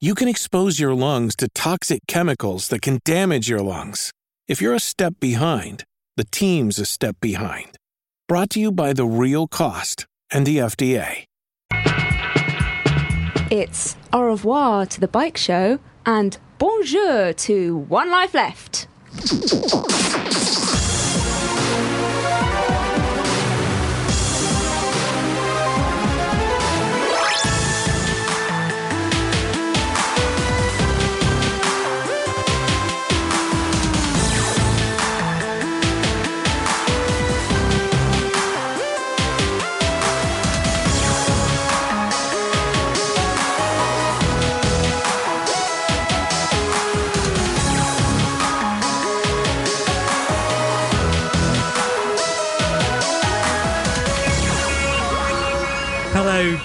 you can expose your lungs to toxic chemicals that can damage your lungs. If you're a step behind, the team's a step behind. Brought to you by The Real Cost and the FDA. It's au revoir to the bike show and bonjour to One Life Left.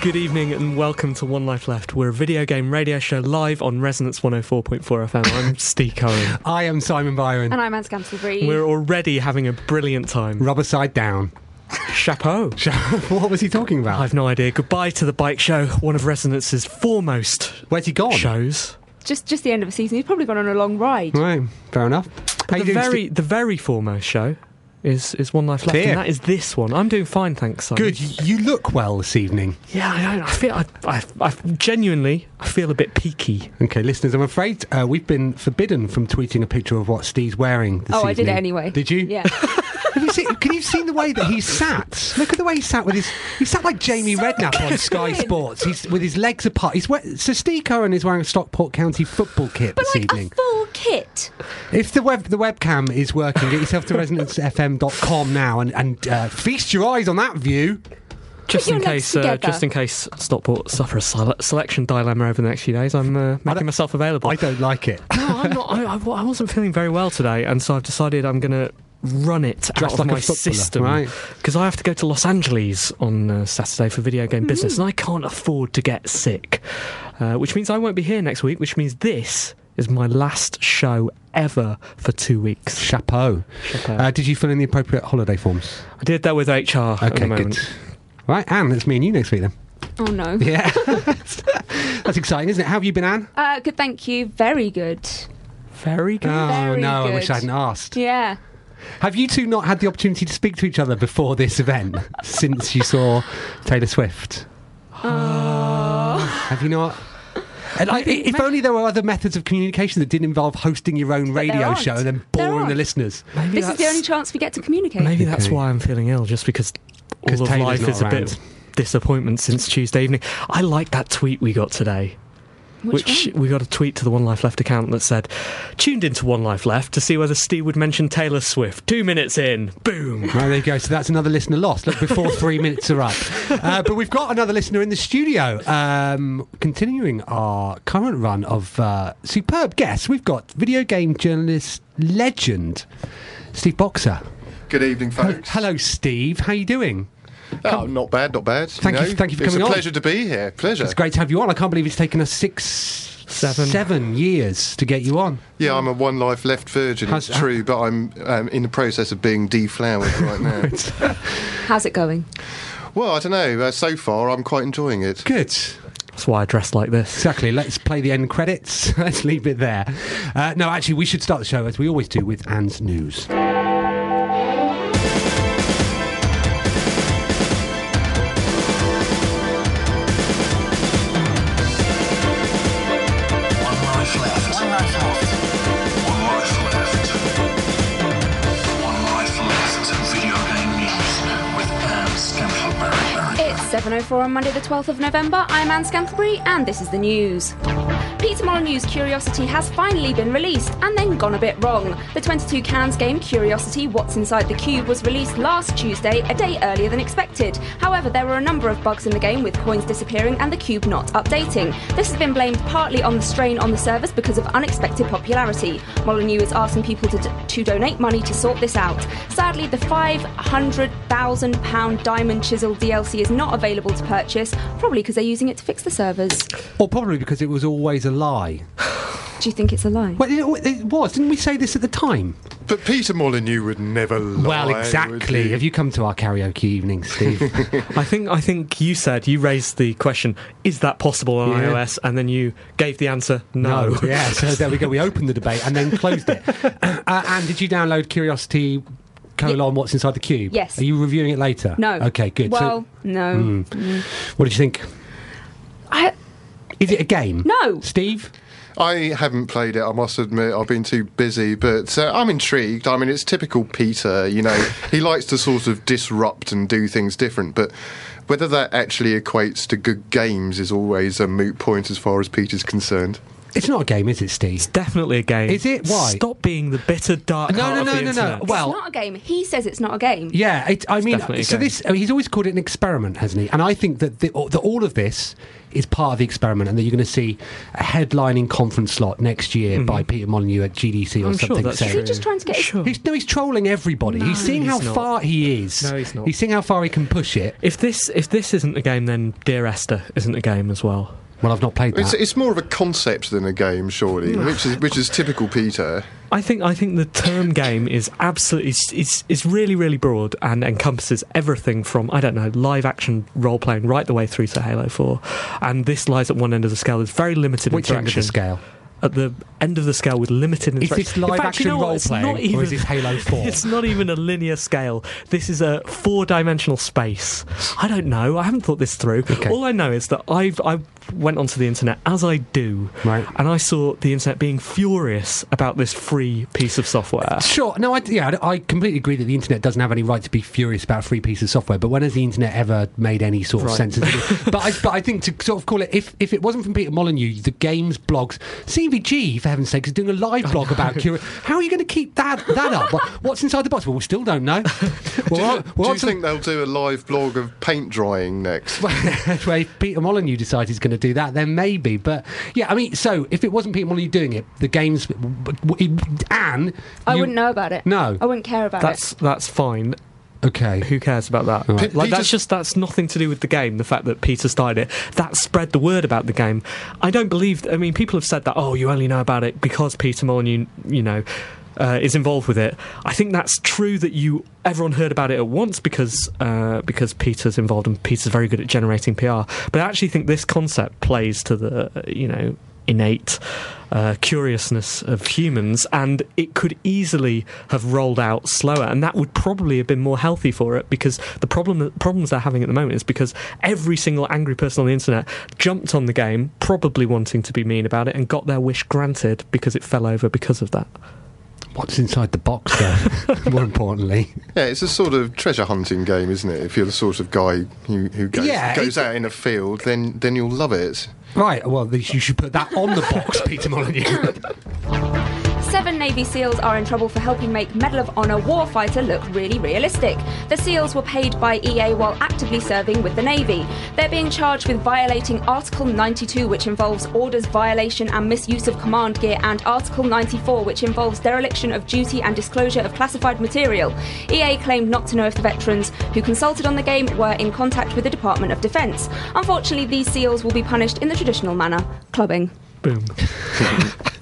Good evening, and welcome to One Life Left. We're a video game radio show live on Resonance 104.4 FM. I'm Steve Curran. I am Simon Byron. And I'm Anne Scantlebury. We're already having a brilliant time. Rubber side down. Chapeau. what was he talking about? I've no idea. Goodbye to the bike show, one of Resonance's foremost Where's he gone? shows. just just the end of the season. He's probably gone on a long ride. Right, fair enough. How you The doing, very, Steve? the very foremost show is is One Life Left, Clear. and that is this one. I'm doing fine, thanks. Simon. Good. You look well this evening. Yeah, I. I feel. I, I, I genuinely, I feel a bit peaky. Okay, listeners, I'm afraid uh, we've been forbidden from tweeting a picture of what Steve's wearing. This Oh, I did it anyway. Did you? Yeah. Have you seen? Can you see the way that he sat? Look at the way he sat with his. He sat like Jamie Redknapp on Sky. Sports. He's with his legs apart. He's wear, so Steve Curran is wearing a Stockport County football kit But this like evening. a full kit. If the web the webcam is working, get yourself to resonancefm.com now and, and uh, feast your eyes on that view. Just in case, uh, just in case Stockport suffer a sele- selection dilemma over the next few days, I'm uh, making myself available. I don't like it. no, I'm not. I, I, I wasn't feeling very well today, and so I've decided I'm going to run it Dressed out of like my footballer, system right. because I have to go to Los Angeles on uh, Saturday for video game business, and I can't afford to get sick, uh, which means I won't be here next week. Which means this is my last show ever for two weeks. Chapeau. Chapeau. Uh, did you fill in the appropriate holiday forms? I did that with HR at the Okay, good. Right, Anne, it's me and you next week then. Oh no. Yeah. That's exciting, isn't it? How have you been, Anne? Uh, good, thank you. Very good. Very good. Oh, Very no, I wish. I hadn't asked. Yeah. Have you two not had the opportunity to speak to each other before this event since you saw Taylor Swift? Have you not? And I, Maybe- if only there were other methods of communication that didn't involve hosting your own there radio show and then boring the listeners. Maybe This is the only chance we get to communicate. Maybe that's Okay. why I'm feeling ill, just because all of Taylor's life not is a bit disappointment since Tuesday evening. I like that tweet we got today. Which one? we got a tweet to the One Life Left account that said, tuned into One Life Left to see whether Steve would mention Taylor Swift. Two minutes in, boom. Right, there you go. So that's another listener lost. Look, before three minutes are up. Uh, but we've got another listener in the studio. Um, continuing our current run of uh, superb guests, we've got video game journalist legend Steve Boxer. Good evening, folks. Hello, Steve. How you doing? Oh, not bad, not bad. Thank you- know. thank you for coming on. it's coming a on. pleasure to be here. Pleasure. It's great to have you on. I can't believe it's taken us six, Seven. seven years to get you on. Yeah, I'm a one life left virgin. How's- it's true, but I'm um, in the process of being deflowered right now. How's it going? well, I don't know. Uh, so far, I'm quite enjoying it. Good. That's why I dress like this. Exactly. Let's play the end credits. Let's leave it there. Uh, no, actually, we should start the show as we always do with Anne's news. 7.04 on Monday the 12th of November. I'm Anne Scantlebury and this is the news. Peter Molyneux's Curiosity has finally been released and then gone a bit wrong. The 22cans game Curiosity What's Inside the Cube was released last Tuesday, a day earlier than expected. However, there were a number of bugs in the game with coins disappearing and the cube not updating. This has been blamed partly on the strain on the servers because of unexpected popularity. Molyneux is asking people to, d- to donate money to sort this out. Sadly, the £500,000 Diamond Chisel DLC is not available to purchase, probably because they're using it to fix the servers. Or probably because it was always a lie. Do you think it's a lie? Well, it, it was. Didn't we say this at the time? But Peter Molyneux would never lie. well, exactly. he? Have you come to our karaoke evening, Steve? I think I think you said you raised the question: Is that possible on Yeah. iOS? And then you gave the answer: No. yeah, so there we go. We opened the debate and then closed it. uh, and did you download Curiosity colon What's Inside the Cube? Yes. Are you reviewing it later? No. Okay, good. Well, so, no. what did you think? I, Is it a game? No. Steve? I haven't played it, I must admit. I've been too busy, but uh, I'm intrigued. I mean, it's typical Peter, you know, he likes to sort of disrupt and do things different, but whether that actually equates to good games is always a moot point as far as Peter's concerned. It's not a game, is it, Steve? It's definitely a game. Is it? Why? Stop being the bitter dark No, heart no, of no, the no, no. Well- it's not a game. He says it's not a game. Yeah, it, I mean, definitely so game. this uh, he's always called it an experiment, hasn't he? And I think that, the, that all of this is part of the experiment, and that you're going to see a headlining conference slot next year by Peter Molyneux at GDC or Mm-hmm. I'm sure something. that's saying- Is he just trying to get Sure. He's, no, he's trolling everybody. he's seeing how not. far he is. No, he's not. He's seeing how far he can push it. If this if this isn't a game, then Dear Esther isn't a game as well. Well, I've not played that. It's, it's more of a concept than a game, surely, which is which is typical Peter. I think I think the term game is absolutely it's, it's, it's really really broad and encompasses everything from I don't know live action role playing right the way through to Halo Four, and this lies at one end of the scale. There's very limited Which end of interaction. the scale? At the end of the scale with limited Is interaction. this live fact, action you know role playing, not or is this Halo 4? It's not even a linear scale. This is a four dimensional space. I don't know. I haven't thought this through. Okay. All I know is that I've I went onto the internet as I do, Right. and I saw the internet being furious about this free piece of software. Sure. No, I, yeah, I completely agree that the internet doesn't have any right to be furious about a free piece of software. But when has the internet ever made any sort of Right. sense? but, I, but I think to sort of call it, if, if it wasn't from Peter Molyneux, the games blogs, CVG, for heaven's sake, is doing a live blog about Cura. How are you going to keep that that up? What's inside the box? Well, we still don't know. Do Well, you, well, do you think they'll do a live blog of paint drying next? well, if Peter Molyneux decides he's going to do that, then maybe. But yeah, I mean, so if it wasn't Peter Molyneux doing it, the games, Anne, I you- wouldn't know about it. No. I wouldn't care about That's it. that's fine. Okay. Who cares about that? Right. Pe- Like that's just that's nothing to do with the game. The fact that Peter started it that spread the word about the game. I don't believe. I mean, people have said that. Oh, you only know about it because Peter Molyneux, you know. Uh, is involved with it. I think that's true that you everyone heard about it at once because uh, because Peter's involved and Peter's very good at generating PR. But I actually think this concept plays to the you know innate uh, curiousness of humans, and it could easily have rolled out slower, and that would probably have been more healthy for it because the problem problems they're having at the moment is because every single angry person on the internet jumped on the game, probably wanting to be mean about it, and got their wish granted because it fell over because of that. What's inside the box, though? More importantly. Yeah, it's a sort of treasure hunting game, isn't it? If you're the sort of guy who, who goes, Yeah, goes out in a field, then then you'll love it. Right, well, you should put that on the box, Peter Molyneux. Seven Navy SEALs are in trouble for helping make Medal of Honor warfighter look really realistic. The SEALs were paid by EA while actively serving with the Navy. They're being charged with violating Article 92, which involves orders violation and misuse of command gear, and Article 94, which involves dereliction of duty and disclosure of classified material. EA claimed not to know if the veterans who consulted on the game were in contact with the Department of Defense. Unfortunately, these SEALs will be punished in the traditional manner clubbing. Boom.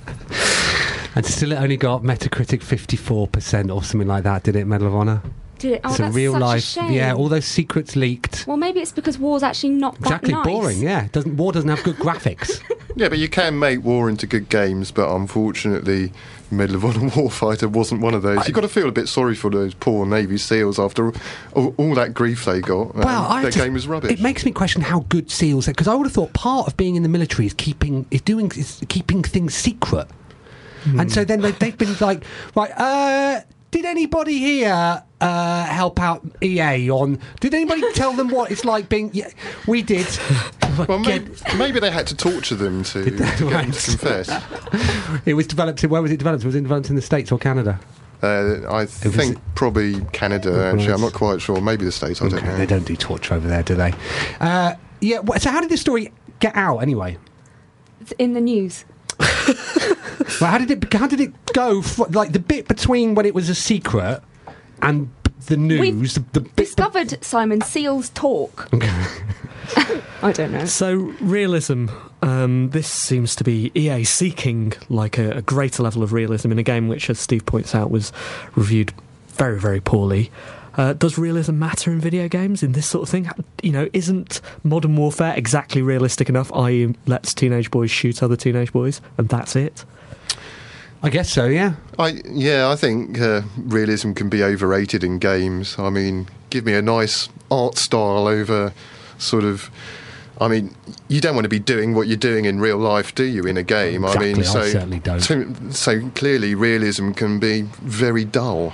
and still, it only got Metacritic 54% or something like that, did it, Medal of Honor? Did it? Oh, it's a that's real such life. A shame. Yeah, all those secrets leaked. Well, maybe it's because war's actually not that Exactly, nice. boring, yeah. Doesn't, war doesn't have good graphics. Yeah, but you can make war into good games, but unfortunately, Medal of Honor Warfighter wasn't one of those. You've got to feel a bit sorry for those poor Navy SEALs after all, all that grief they got. Um, Well, I their just- game was rubbish. It makes me question how good SEALs are because I would have thought part of being in the military is keeping is doing is keeping things secret, and so then they, they've been like, right, uh, did anybody here uh, help out EA on? Did anybody tell them what it's like being? Yeah, we did. Well, maybe, maybe they had to torture them to, to get them to confess. it was developed. Where was it developed? Was it developed in the states or Canada? Uh, I think probably Canada, actually. I'm not quite sure. Maybe the States, I don't Okay, know. they don't do torture over there, do they? Uh, yeah. So how did this story get out anyway? It's in the news. Well, how did it? How did it go? fr like the bit between when it was a secret and the news. The, the bit Discovered Simon Seal's talk. I don't know. So realism. Um, this seems to be EA seeking like a, a greater level of realism in a game which, as Steve points out, was reviewed very, very poorly. Uh, does realism matter in video games in this sort of thing? You know, isn't Modern Warfare exactly realistic enough? I.e., lets teenage boys shoot other teenage boys, and that's it. I guess so. Yeah. I yeah, I think uh, realism can be overrated in games. I mean, give me a nice art style over sort of. I mean, you don't want to be doing what you're doing in real life, do you? In a game, I Exactly, mean, I so certainly don't. So, so clearly, realism can be very dull.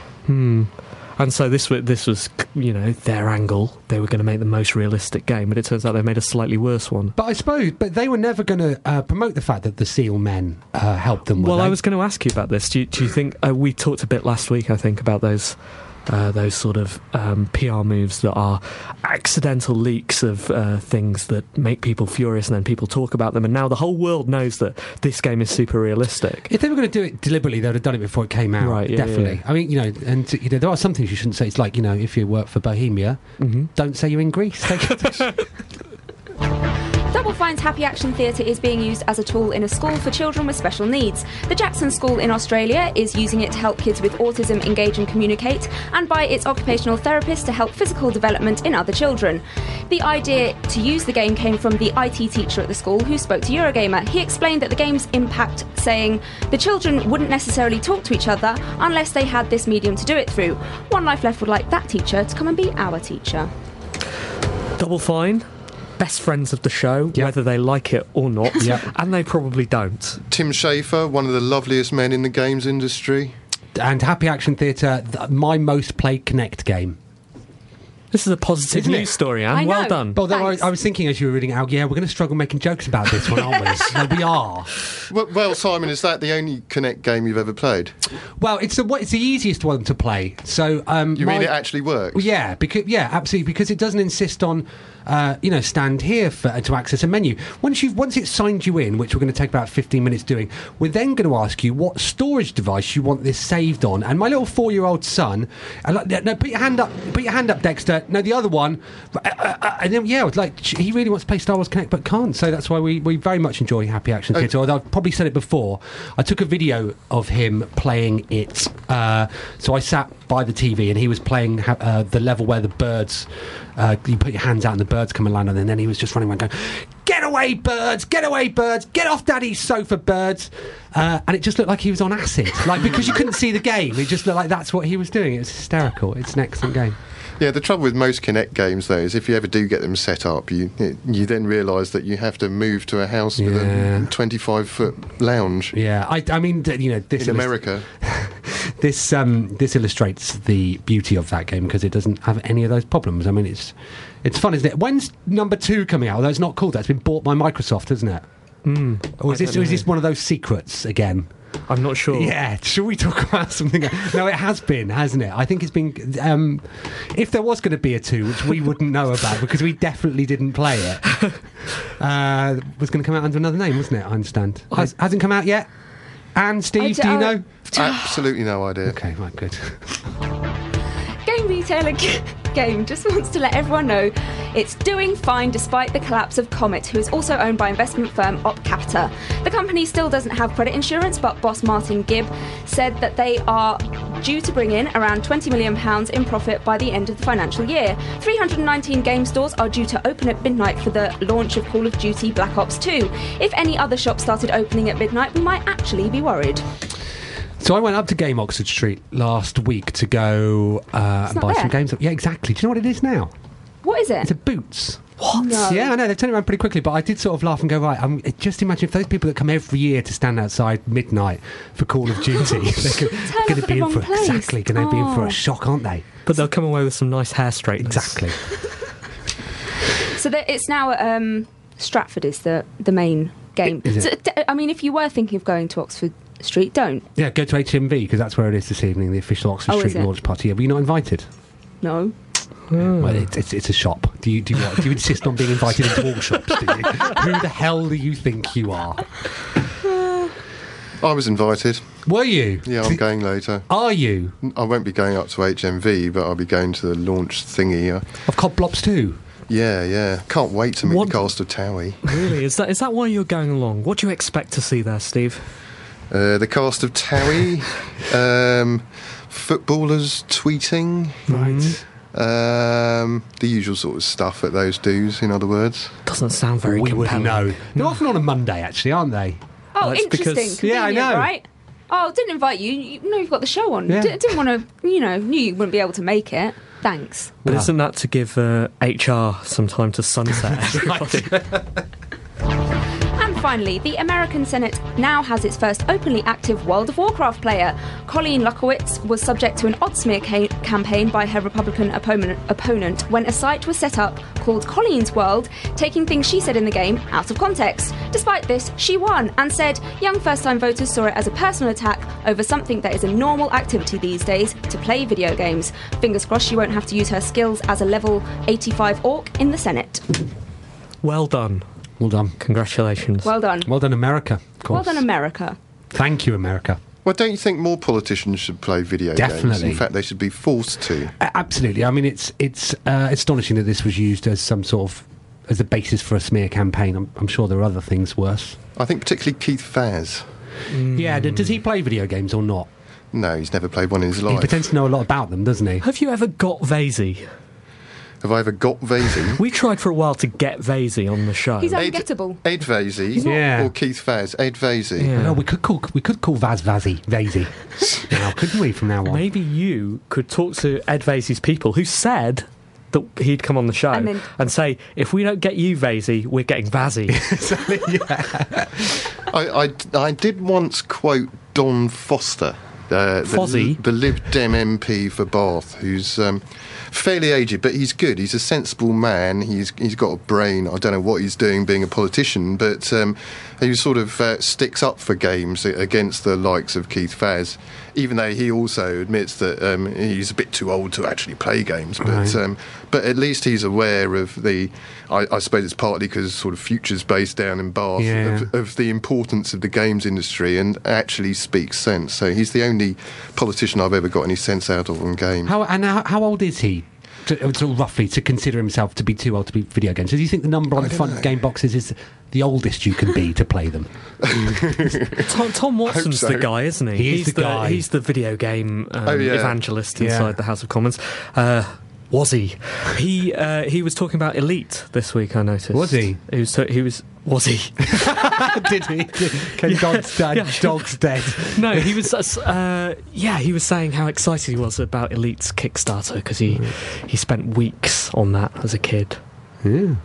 And so this this was, you know, their angle. They were going to make the most realistic game, but it turns out they made a slightly worse one. But I suppose, but they were never going to uh, promote the fact that the SEAL men uh, helped them. Well, I was going to ask you about this. Do you, do you think uh, we talked a bit last week? I think about those uh, those sort of um, PR moves that are accidental leaks of uh, things that make people furious, and then people talk about them. And now the whole world knows that this game is super realistic. If they were going to do it deliberately, they would have done it before it came out. Right, yeah, definitely. yeah, I mean, you know, and you know, there are some things you shouldn't say. It's like you know, if you work for Bohemia, Mm-hmm. don't say you're in Greece. Double Fine's Happy Action Theatre is being used as a tool in a school for children with special needs. The Jackson School in Australia is using it to help kids with autism engage and communicate, and by its occupational therapist to help physical development in other children. The idea to use the game came from the IT teacher at the school who spoke to Eurogamer. He explained that the game's impact, saying, The children wouldn't necessarily talk to each other unless they had this medium to do it through. One Life Left would like that teacher to come and be our teacher. Double Fine, best friends of the show, Yep. whether they like it or not, Yep. and they probably don't. Tim Schafer, one of the loveliest men in the games industry. and Happy Action Theatre, th- my most played Kinect game. This is a positive Isn't it? news story, Anne. I Well done. Well, though I, I was thinking as you were reading out, yeah, we're going to struggle making jokes about this one, aren't we? no, we are. Well, well, Simon, is that the only Kinect game you've ever played? Well, it's the it's the easiest one to play. So, um, You mean my- it actually works? Yeah, because yeah, absolutely, because it doesn't insist on, uh, you know, stand here for, to access a menu. Once you've once it's signed you in, which we're going to take about fifteen minutes doing, we're then going to ask you what storage device you want this saved on. And my little four-year-old son, I like, no, put your hand up, put your hand up, Dexter. No, the other one, uh, uh, uh, and then yeah, like he really wants to play Star Wars Kinect, but can't. So that's why we, we very much enjoy Happy Action Theatre. Although I've probably said it before, I took a video of him playing it. Uh, so I sat by the TV and he was playing uh, the level where the birds, uh, you put your hands out and the birds come and land on, it, and then he was just running around going, "Get away, birds! Get away, birds! Get off Daddy's sofa, birds!" Uh, and it just looked like he was on acid, like because you couldn't see the game. It just looked like that's what he was doing. It was hysterical. It's an excellent game. Yeah, the trouble with most Kinect games, though, is if you ever do get them set up, you you then realise that you have to move to a house with a 25 foot lounge Yeah, I, I mean, you know, this in America. this um, this illustrates the beauty of that game because it doesn't have any of those problems. I mean, it's it's fun, isn't it? When's number two coming out? Although it's not called that. It's been bought by Microsoft, isn't it? Mm. Or is this, or is this one of those secrets again? I'm not sure. Yeah, should we talk about something? no, it has been, hasn't it? I think it's been. Um, if there was going to be a two, which we wouldn't know about because we definitely didn't play it, uh, was going to come out under another name, wasn't it? I understand. Has, hasn't come out yet. And Steve, I do you know? Absolutely no idea. Okay, right, good. Game retailer G- Game just wants to let everyone know it's doing fine despite the collapse of Comet, who is also owned by investment firm OpCapita. The company still doesn't have credit insurance, but boss Martin Gibb said that they are due to bring in around £20 million in profit by the end of the financial year. 319 game stores are due to open at midnight for the launch of Call of Duty Black Ops 2. If any other shops started opening at midnight, we might actually be worried. So I went up to Game Oxford Street last week to go uh, and not buy some games. Yeah, exactly. Do you know what it is now? What is it? It's a? Boots. What? No. Yeah, I know they've turned it around pretty quickly, but I did sort of laugh and go right. I'm, just imagine if those people that come every year to stand outside midnight for Call of Duty, they're going to be in for wrong place. exactly going to be in for Oh. a shock, aren't they? But they'll come away with some nice hair straighteners. Exactly. So there, it's now um, Stratford is the the main game. Is So, it? d- I mean, if you were thinking of going to Oxford Street, don't. Yeah, go to HMV because that's where it is this evening, the official Oxford Oh, Street launch party. Are you're not invited. No. Well, it's, it's, it's a shop. Do you do you, what, do you insist on being invited into all shops? Do you? Who the hell do you think you are? I was invited. Were you? Yeah, I'm going later. Are you? I won't be going up to HMV, but I'll be going to the launch thingy. Uh, Of Cod Blops too. yeah, yeah. Can't wait to meet What- the cast of Towie. Really? Is that is that why you're going along? What do you expect to see there, Steve? Uh, the cast of Towie, um, footballers tweeting, Right. um, the usual sort of stuff that those do. In other words, Doesn't sound very we compelling. wouldn't know. They're often on a Monday, actually, aren't they? Oh, that's interesting. because- Yeah, I Convenient, know. Right? Oh, didn't invite you. You know you've got the show on. Yeah. D- didn't want to. You know, knew you wouldn't be able to make it. Thanks. But isn't that to give uh, HR some time to sunset everybody? Finally, the American Senate now has its first openly active World of Warcraft player. Colleen Lachowicz was subject to an odd smear ca- campaign by her Republican opponent, opponent when a site was set up called Colleen's World, taking things she said in the game out of context. Despite this, she won and said young first time voters saw it as a personal attack over something that is a normal activity these days to play video games. Fingers crossed she won't have to use her skills as a level 85 orc in the Senate. well done. Well done. Congratulations. Well done. Well done, America. Of Well done, America. Thank you, America. well, don't you think more politicians should play video games? In fact, they should be forced to. A- Absolutely. I mean, it's it's uh, astonishing that this was used as some sort of as a basis for a smear campaign. I'm, I'm sure there are other things worse. I think particularly Keith Vaz. Yeah. d- Does he play video games or not? No, he's never played one in his life. He pretends to know a lot about them, doesn't he? Have you ever got Vaizey? Have I ever got Vaizey? We tried for a while to get Vaizey on the show. He's Ed, ungettable. Ed Vaizey Yeah. or Keith Vaz? Ed Vaizey. Yeah. No, we could call we could call Vaz Vazi Vazy now, couldn't we? From now on, Maybe you could talk to Ed Vaizey's people who said that he'd come on the show And and, say, if we don't get you Vaizey, we're getting Vazzy. I, I, I did once quote Don Foster, uh, the, the Lib Dem MP for Bath, who's um, fairly aged, but he's good. He's a sensible man. He's he's got a brain. I don't know what he's doing being a politician, but um, he sort of uh, sticks up for games against the likes of Keith Vaz, even though he also admits that um, he's a bit too old to actually play games. But Right. um, but at least he's aware of the. I, I suppose it's partly because sort of futures based down in Bath Yeah. of, of the importance of the games industry and actually speaks sense. So he's the only politician I've ever got any sense out of on games. how and how, how old is he? To, uh, sort of roughly to consider himself to be too old to be video games. So do you think the number on the front know. of game boxes is the oldest you can be to play them? Tom, Tom Watson's so. the guy, isn't he? He is he's the guy. He's the video game um, Oh, yeah. evangelist Yeah. inside the House of Commons. Uh, was he? He uh, he was talking about Elite this week. I noticed. Was he? He was. he was. Was he? Did he? Can Dog's dead? Yeah. Dog's dead. no, he was. Uh, yeah, he was saying how excited he was about Elite's Kickstarter because he he spent weeks on that as a kid. Yeah.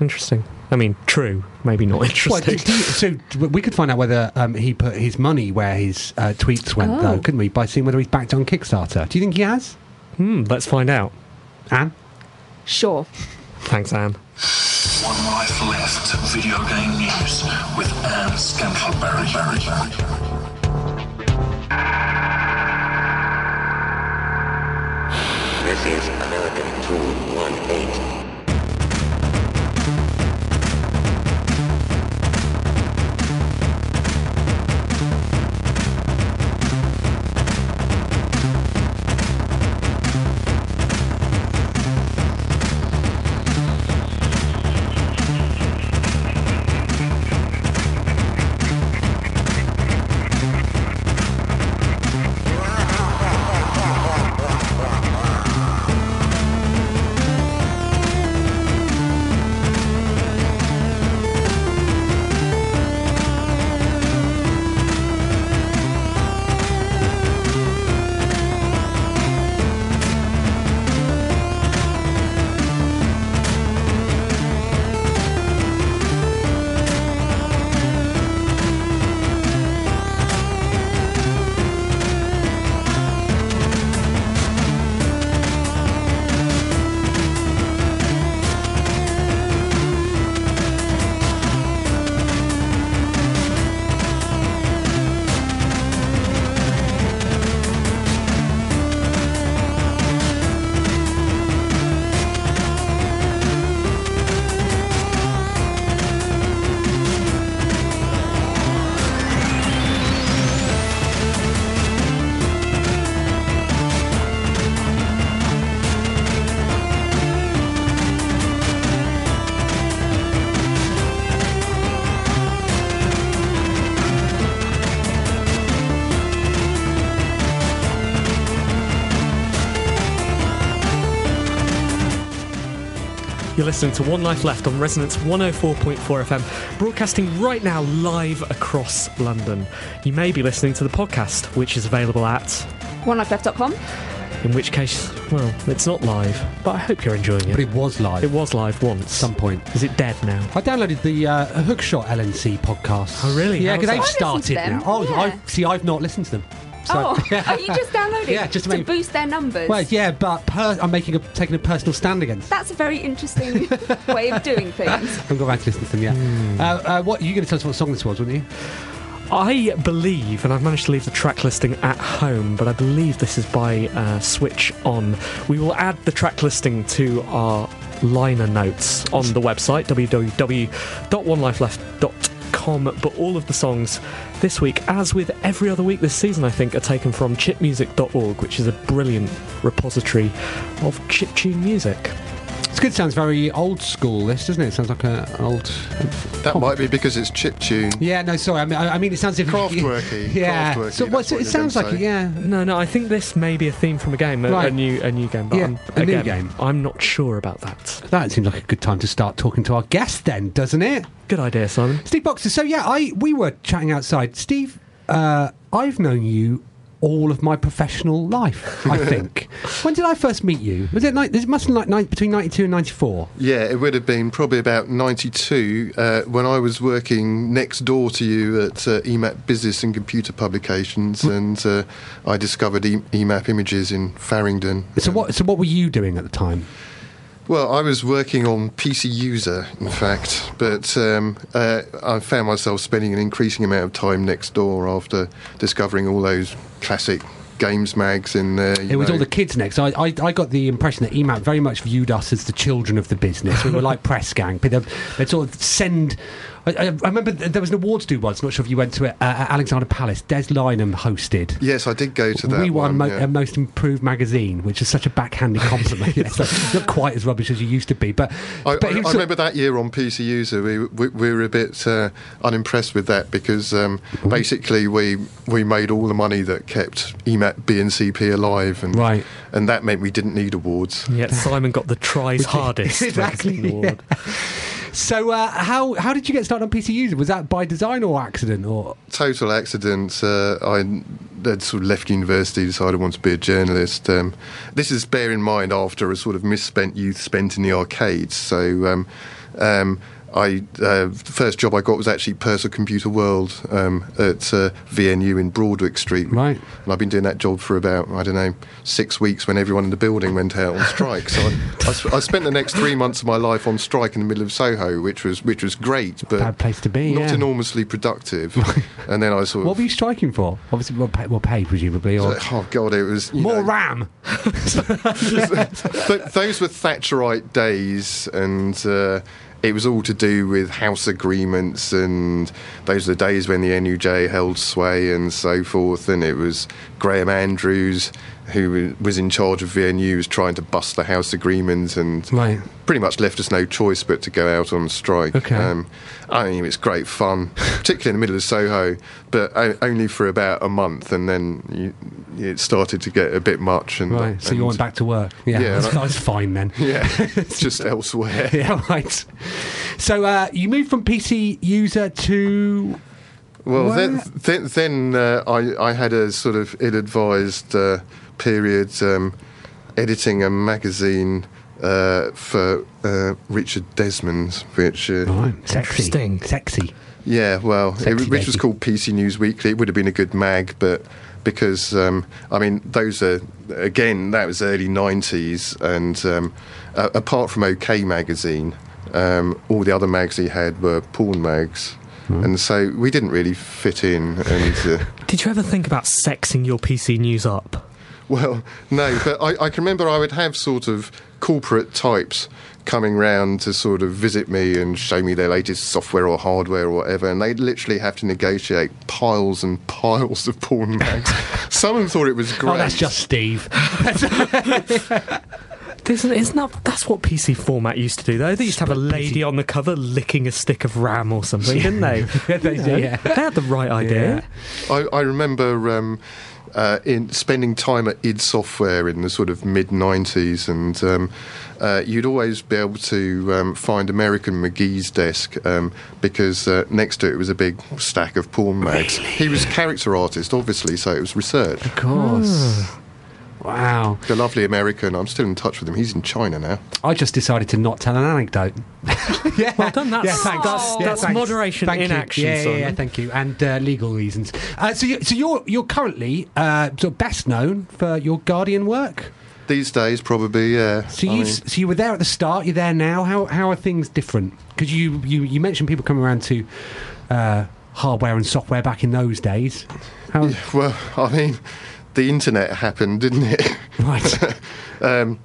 Interesting. I mean, true. Maybe not interesting. you- so we could find out whether um, he put his money where his uh, tweets went, Oh. though, couldn't we? By seeing whether he's backed on Kickstarter. Do you think he has, hmm, let's find out. Anne? Sure. Thanks, Anne. One Life Left Video Game News with Anne Scantlebury. You're listening to One Life Left on Resonance 104.4 FM, broadcasting right now live across London. You may be listening to the podcast, which is available at, OneLifeLeft.com. in which case, well, it's not live, but I hope you're enjoying it. But it. it was live. It was live once. at some point. Is it dead now? I downloaded the uh, Hookshot Inc podcast. Oh, really? Yeah, because they've that? I listened to started now. Oh, yeah. I see. I've not listened to them. So, oh, yeah. are you just downloading Yeah, just to to make- boost their numbers? Well, yeah, but per- I'm making a taking a personal stand against. That's a very interesting way of doing things. I haven't got around to listening to them yet. Hmm. Uh, uh, what you going to tell us what song this was, weren't you? I believe, and I've managed to leave the track listing at home, but I believe this is by uh, Switch On. We will add the track listing to our liner notes on the website, www.onelifeleft.com. But all of the songs this week, as with every other week this season, I think, are taken from chipmusic.org, which is a brilliant repository of chiptune music. It's good. Sounds very old school. This doesn't it? Sounds like an old. That might be because it's chip tune. Yeah, no, sorry. I mean, I, I mean it sounds if Craftworky, Yeah. craftworky, So that's what's, what it sounds like. say. Yeah. No, no, I think this may be a theme from a game, a, a new a new game, but Yeah, I'm, a new game. I'm not sure about that. That seems like a good time to start talking to our guest, then, doesn't it? Good idea, Simon. Steve Boxer. So yeah, I we were chatting outside. Steve, uh, I've known you all of my professional life. I think. when did I first meet you? Was it like this? Must have been like between ninety two and ninety four. Yeah, it would have been probably about 92 uh, when I was working next door to you at uh, EMAP Business and Computer Publications, and uh, I discovered e- EMAP Images in Farringdon. So what? So what were you doing at the time? Well, I was working on PC User, in fact, but um, uh, I found myself spending an increasing amount of time next door after discovering all those classic games mags in there. you It was know. all the kids next. I, I, I got the impression that EMAP very much viewed us as the children of the business. We were like press gang. They'd, they'd sort of send. I, I I remember there was an awards do once. Not sure if you went to it. Uh, at Alexandra Palace. Des Lynam hosted. Yes, I did go to that. we won one, mo- yeah. uh, most improved magazine, which is such a backhanded compliment. It's like, not quite as rubbish as you used to be, but, I, but I, I remember that year on PC User, we, we, we were a bit uh, unimpressed with that because um, basically we we made all the money that kept E EMAP BNCP alive, and Right. and that meant we didn't need awards. Yet Simon got the tries hardest. Exactly, magazine award. So uh, how how did you get started on PC User? Was that by design or accident or? Total accident. Uh, I had sort of left university, decided I wanted to be a journalist. Um, this is bear in mind after a sort of misspent youth spent in the arcades. So. Um, um, I uh, the first job I got was actually Personal Computer World um, at uh, VNU in Broadwick Street. Right. And I've been doing that job for about I don't know six weeks when everyone in the building went out on strike. So I, I, sp- I spent the next three months of my life on strike in the middle of Soho, which was which was great, but Bad place to be, Not yeah. enormously productive. and then I sort of What were you striking for? Obviously, well, pay, well paid presumably, or oh god, it was more know, RAM. th- those were Thatcherite days, and uh, it was all to do with house agreements, and those are the days when the NUJ held sway and so forth. And it was Graham Andrews who was in charge of VNU, was trying to bust the house agreements, and Right. pretty much left us no choice but to go out on strike. Okay. Um, I mean, it's great fun, particularly in the middle of Soho, but only for about a month, and then you, it started to get a bit much. And Right. So you went back to work. Yeah, Yeah, that's, that's fine then. yeah, just elsewhere. Yeah, right. So uh, you moved from PC user to Well, then, then, then uh, I, I had a sort of ill-advised uh, period um, editing a magazine uh, for uh, Richard Desmond, which uh, right, sexy, Interesting. sexy. yeah, well, Sexy it, which was called PC News Weekly. It would have been a good mag, but because um, I mean, those are again that was early '90s, and um, uh, apart from OK Magazine, um, all the other mags he had were porn mags. Hmm. And so we didn't really fit in, and uh, Did you ever think about sexing your PC news up? Well, no, but I, I can remember I would have sort of corporate types coming round to sort of visit me and show me their latest software or hardware or whatever, and they'd literally have to negotiate piles and piles of porn mags. Some of them thought it was great. Oh, that's just Steve. Isn't, isn't that that's what PC format used to do though? They used to have a lady on the cover licking a stick of RAM or something, didn't they? They You yeah. They had the right idea. I, I remember um, uh, in spending time at id Software in the sort of mid '90s, and um, uh, you'd always be able to um, find American McGee's desk um, because uh, next to it was a big stack of porn mags. He was character artist, obviously, so it was research. Of course. Wow. The lovely American. I'm still in touch with him. He's in China now. I just decided to not tell an anecdote. yeah. Well done, that's- yeah, thanks. that's- Yeah, that's thanks. moderation Thank in you. action, Yeah, yeah, yeah, thank you. And uh, legal reasons. Uh, so, you, so you're you're currently uh, sort of best known for your Guardian work. These days, probably, yeah. So I you mean- so you were there at the start. You're there now. How how are things different? Because you, you you mentioned people coming around to uh, hardware and software back in those days. How, Yeah, well, I mean, the internet happened, didn't it? Right. um,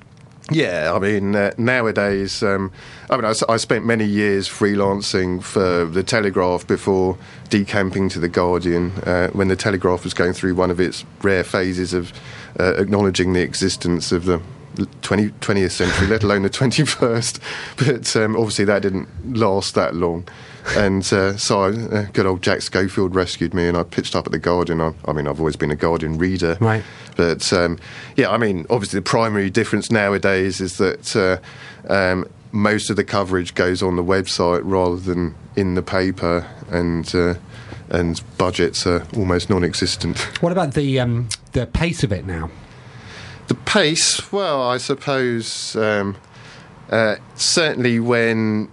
yeah, I mean, uh, nowadays, um, I mean, I spent many years freelancing for the Telegraph before decamping to the Guardian uh, when the Telegraph was going through one of its rare phases of uh, acknowledging the existence of the 20, 20th century, let alone the 21st. But um, obviously, that didn't last that long. And uh, so, I, uh, good old Jack Schofield rescued me, and I pitched up at the Guardian. I, I mean, I've always been a Guardian reader, Right. But um, yeah, I mean, obviously, the primary difference nowadays is that uh, um, most of the coverage goes on the website rather than in the paper, and uh, and budgets are almost non-existent. what about the um, the pace of it now? The pace, well, I suppose um, uh, certainly when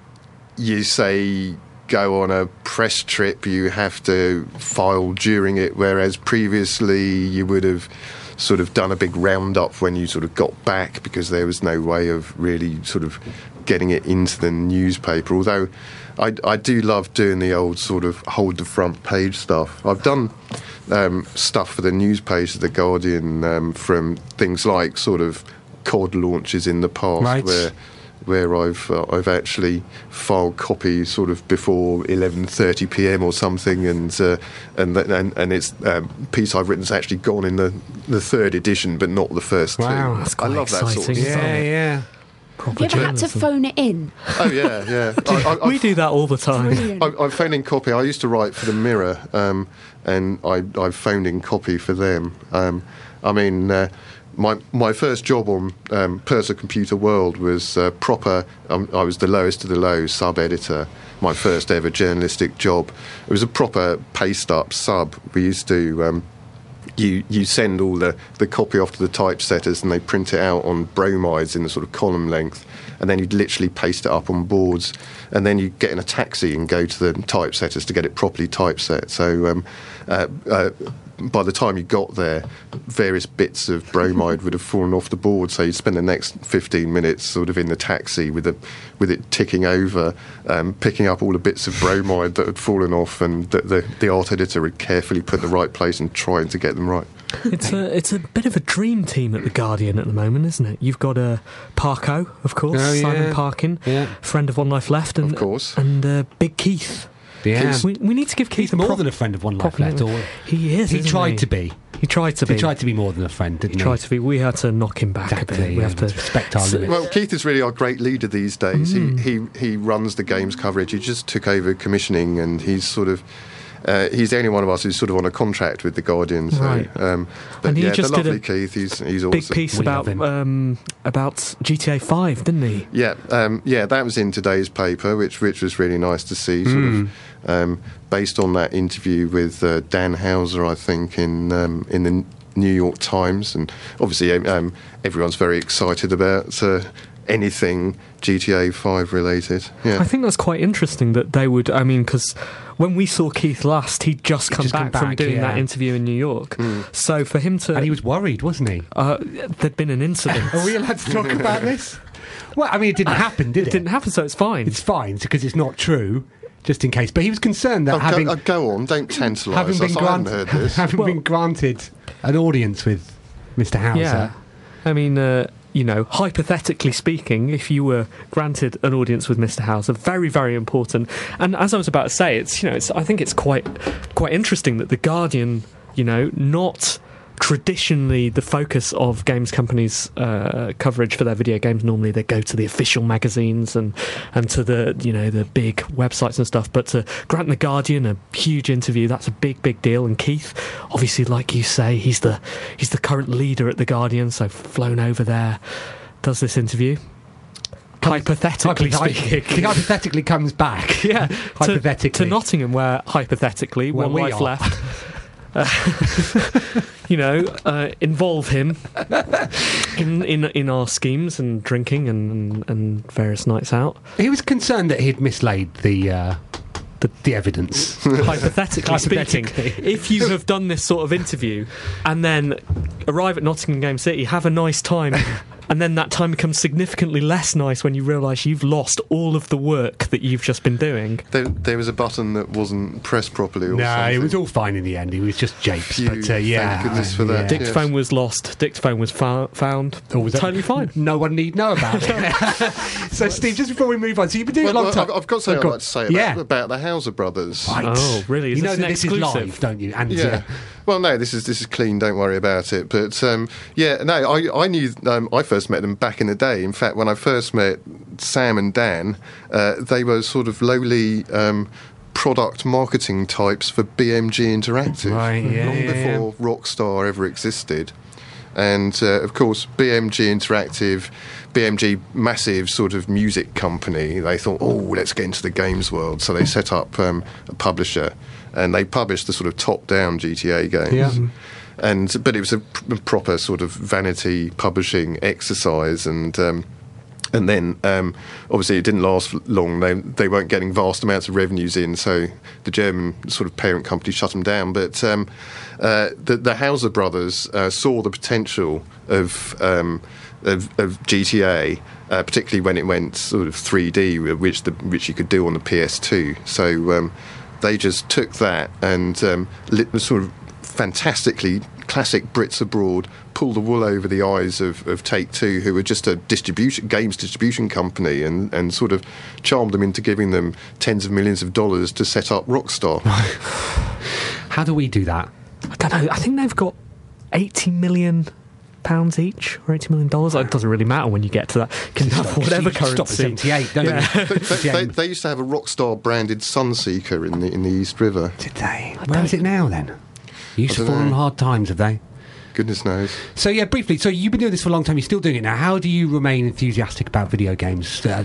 you say go on a press trip, you have to file during it, whereas previously you would have sort of done a big roundup when you sort of got back because there was no way of really sort of getting it into the newspaper. Although I, I do love doing the old sort of hold the front page stuff. I've done um, stuff for the newspaper, the Guardian um, from things like sort of COD launches in the past Right. where where I've uh, I've actually filed copies sort of before 11:30 p.m. or something, and uh, and th- and and it's um, piece I've written has actually gone in the the third edition, but not the first Wow, two. that's I quite love that sort of exciting. stuff. Yeah, yeah. Proper Have you ever had to phone it in? Oh yeah, yeah. I, I, we do that all the time. Brilliant. I, I phoned in copy. I used to write for the Mirror, um, and I, I phoned in copy for them. Um, I mean, uh, my my first job on um, Personal Computer World was uh, proper. Um, I was the lowest of the low sub editor. My first ever journalistic job. It was a proper paste up sub. We used to. Um, you you send all the, the copy off to the typesetters and they print it out on bromides in the sort of column length and then you'd literally paste it up on boards and then you get in a taxi and go to the typesetters to get it properly typeset so um, uh, uh, by the time you got there various bits of bromide would have fallen off the board so you'd spend the next 15 minutes sort of in the taxi with it with it ticking over um, picking up all the bits of bromide that had fallen off and the, the, the art editor had carefully put in the right place and trying to get them right It's a it's a bit of a dream team at the Guardian at the moment, isn't it? You've got uh, Parko, of course, Oh, yeah. Simon Parkin, Yeah. friend of One Life Left, and Of course. and uh, Big Keith. Yeah. We, we need to give Keith He's a more prop- than a friend of One Life proper Left. Or He is. he isn't tried he? to be. He tried to be. He tried to be more than a friend, didn't He he? tried to be. We had to knock him back a bit. We yeah, have to respect our So- limits. Well, Keith is really our great leader these days. Mm. He, he he runs the games coverage. He just took over commissioning, and he's sort of. Uh, he's the only one of us who's sort of on a contract with the Guardian. So, Right. um, but And he yeah, just the did a lovely Keith. He's he's Big awesome. piece We about um, about GTA Five, didn't he? Yeah, um, yeah, that was in today's paper, which which was really nice to see. Sort Hmm. of um, based on that interview with uh, Dan Houser, I think in um, in the New York Times, and obviously um, everyone's very excited about uh, anything GTA Five related. Yeah, I think that's quite interesting that they would. I mean, because when we saw Keith last, he'd just come, just come back, from back, doing that interview in New York. Hmm. So for him to, and he was worried, wasn't he? uh, there'd been an incident. Are we allowed to talk about this? Well, I mean, it didn't happen, did it? it didn't happen, so it's fine. It's fine because it's not true, just in case. But he was concerned that Oh, having go, uh, go on, don't tantalise having us. been I granted heard this. having Well- been granted an audience with Mr. Houser. yeah, I mean, uh, you know, hypothetically speaking, if you were granted an audience with Mr. Houser, very, very important. And as I was about to say, it's you know, it's I think it's quite quite interesting that the Guardian, you know, not traditionally the focus of games companies' uh, coverage for their video games. Normally, they go to the official magazines and and to the you know the big websites and stuff. But to grant the Guardian a huge interview, that's a big big deal. And Keith, obviously, like you say, he's the he's the current leader at the Guardian, so flown over there, does this interview. Hypothetically Hypothetically- speaking, he hypothetically comes back. yeah, to- hypothetically. to, Nottingham, where hypothetically Where one we life are. left. Uh, you know, uh, involve him in, in in our schemes and drinking and, and various nights out. He was concerned that he'd mislaid the uh, the, the evidence. Hypothetically speaking, if you have done this sort of interview and then arrive at Nottingham Game City, have a nice time, and then that time becomes significantly less nice when you realise you've lost all of the work that you've just been doing. There, there was a button that wasn't pressed properly. Or no, something. it was all fine in the end. It was just japes. Phew, but uh, yeah, thank goodness for that. yeah. Dick- Dictaphone Yes. was lost. Dictaphone was fou- found. Oh, was that- totally fine. No one need know about it. so, Steve, just before we move on, so you've been doing Well, a long well, time. I've, I've got something Oh, I'd go like on. to say about, yeah. about the Houser brothers. Right. Oh, really? Is you know this that an this exclusive? is live, don't you? And Yeah. uh, Well, no, this is this is clean. Don't worry about it. But um, yeah, no, I I knew um, I first met them back in the day. In fact, when I first met Sam and Dan, uh, they were sort of lowly. Um, Product marketing types for BMG Interactive, Right, yeah, long yeah, yeah. before Rockstar ever existed, and uh, of course BMG Interactive, BMG massive sort of music company. They thought, oh, let's get into the games world, so they set up um, a publisher, and they published the sort of top-down GTA games. Yeah. And but it was a pr- proper sort of vanity publishing exercise, and. Um, and then, um, obviously, it didn't last long. They they weren't getting vast amounts of revenues in, so the German sort of parent company shut them down. But um, uh, the, the Houser brothers uh, saw the potential of um, of, of GTA, uh, particularly when it went sort of 3D, which the which you could do on the PS2. So um, they just took that and um, lit sort of fantastically classic Brits abroad pulled the wool over the eyes of, of Take Two, who were just a distribution games distribution company, and, and sort of charmed them into giving them tens of millions of dollars to set up Rockstar. how do we do that? I don't know. I think they've got 80 million pounds each or 80 million dollars. It doesn't really matter when you get to that. You can have whatever Stop at currency. 78, don't Yeah. they, they, they, they used to have a Rockstar branded Sunseeker in the in the East River. Did they? Where is it now then? Used to I don't fall on hard times, have they? Goodness knows. So yeah, briefly. So you've been doing this for a long time. You're still doing it now. How do you remain enthusiastic about video games? Uh,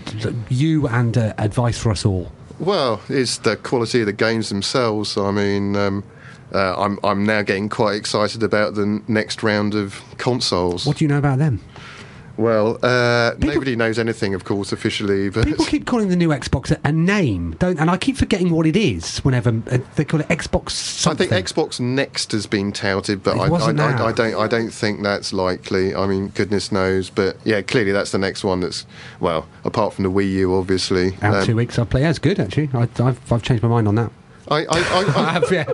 you and uh, advice for us all. Well, it's the quality of the games themselves. I mean, um, uh, I'm I'm now getting quite excited about the n- next round of consoles. What do you know about them? Well, uh, nobody knows anything, of course, officially, but People keep calling the new Xbox a, a name, don't? And I keep forgetting what it is. Whenever uh, they call it Xbox I think Xbox Next has been touted, but I, I, I. I don't. I don't think that's likely. I mean, goodness knows, but yeah, clearly that's the next one. That's well, apart from the Wii U, obviously. Out Um, two weeks, I play. Yeah, it's good actually. I, I've, I've changed my mind on that. I, I, I, have, yeah.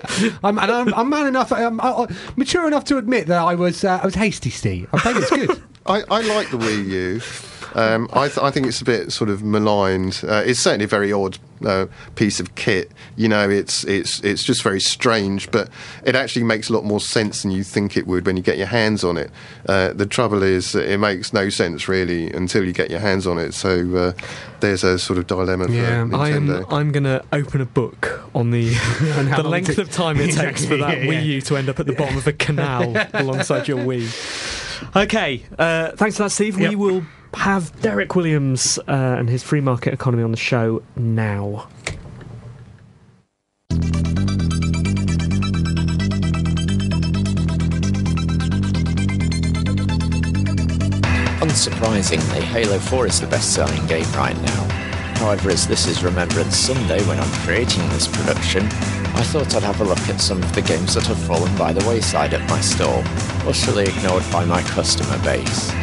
I'm, and I'm, I'm man enough, I'm, i mature enough to admit that I was, uh, I was hasty, Steve. I think it's good. I, I like the Wii U. Um, I, th- I think it's a bit sort of maligned. Uh, it's certainly a very odd uh, piece of kit. You know, it's it's it's just very strange, but it actually makes a lot more sense than you think it would when you get your hands on it. Uh, the trouble is, that it makes no sense really until you get your hands on it. So uh, there's a sort of dilemma for Yeah, I'm I'm going to open a book on the the length it- of time it takes for that Yeah, yeah. Wii U to end up at the bottom of a canal alongside your Wii. Okay, uh, thanks for that, Steve. Yep. We will have Derek Williams uh, and his free market economy on the show now. Unsurprisingly, Halo 4 is the best selling game right now. However, as this is Remembrance Sunday when I'm creating this production, I thought I'd have a look at some of the games that have fallen by the wayside at my store, utterly ignored by my customer base.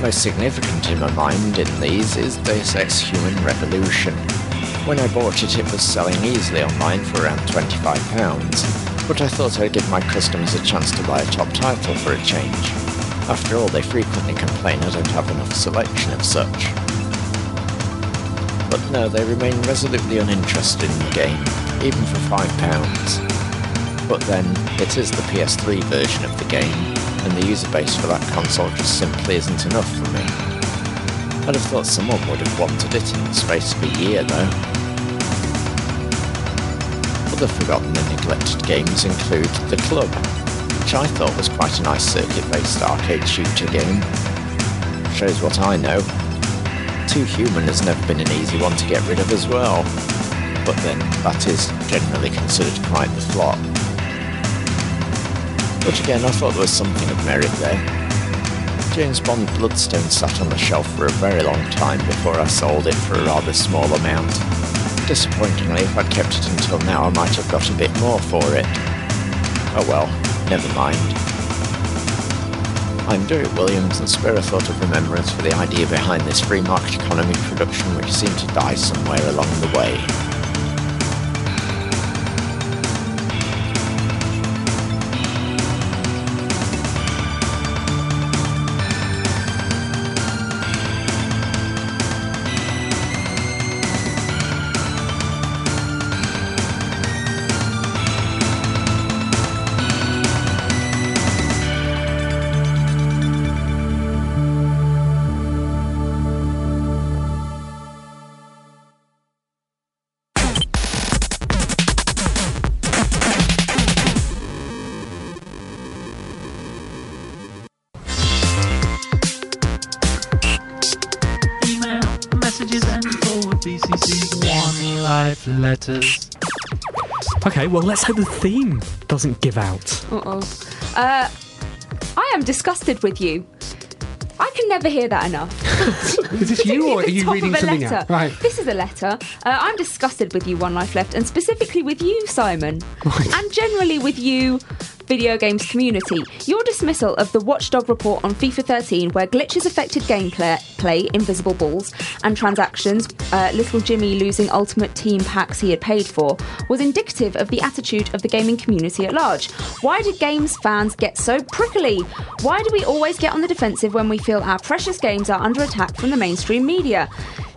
Most significant in my mind in these is Deus Ex Human Revolution. When I bought it, it was selling easily online for around £25, but I thought I'd give my customers a chance to buy a top title for a change. After all, they frequently complain I don't have enough selection of such. But no, they remain resolutely uninterested in the game, even for £5. But then, it is the PS3 version of the game, and the user base for that console just simply isn't enough for me. I'd have thought someone would have wanted it in the space of a year, though. Other forgotten and neglected games include The Club, which I thought was quite a nice circuit-based arcade shooter game. Shows what I know. Too Human has never been an easy one to get rid of as well. But then, that is generally considered quite the flop. But again, I thought there was something of merit there. James Bond Bloodstone sat on the shelf for a very long time before I sold it for a rather small amount. Disappointingly, if I'd kept it until now, I might have got a bit more for it. Oh well, never mind. I'm Derek Williams and spare a thought of remembrance for the idea behind this free market economy production which seemed to die somewhere along the way. Okay, well, let's hope the theme doesn't give out. Uh-oh. Uh, I am disgusted with you. I can never hear that enough. Is this you or are you reading a something letter. out? Right. This is a letter. Uh, I'm disgusted with you, One Life Left, and specifically with you, Simon, and generally with you, video games community. Your dismissal of the Watchdog report on FIFA 13, where glitches affected gameplay, play, invisible balls, and transactions, uh, little Jimmy losing Ultimate Team packs he had paid for, was indicative of the attitude of the gaming community at large. Why do games fans get so prickly? Why do we always get on the defensive when we feel our precious games are under attack from the mainstream media?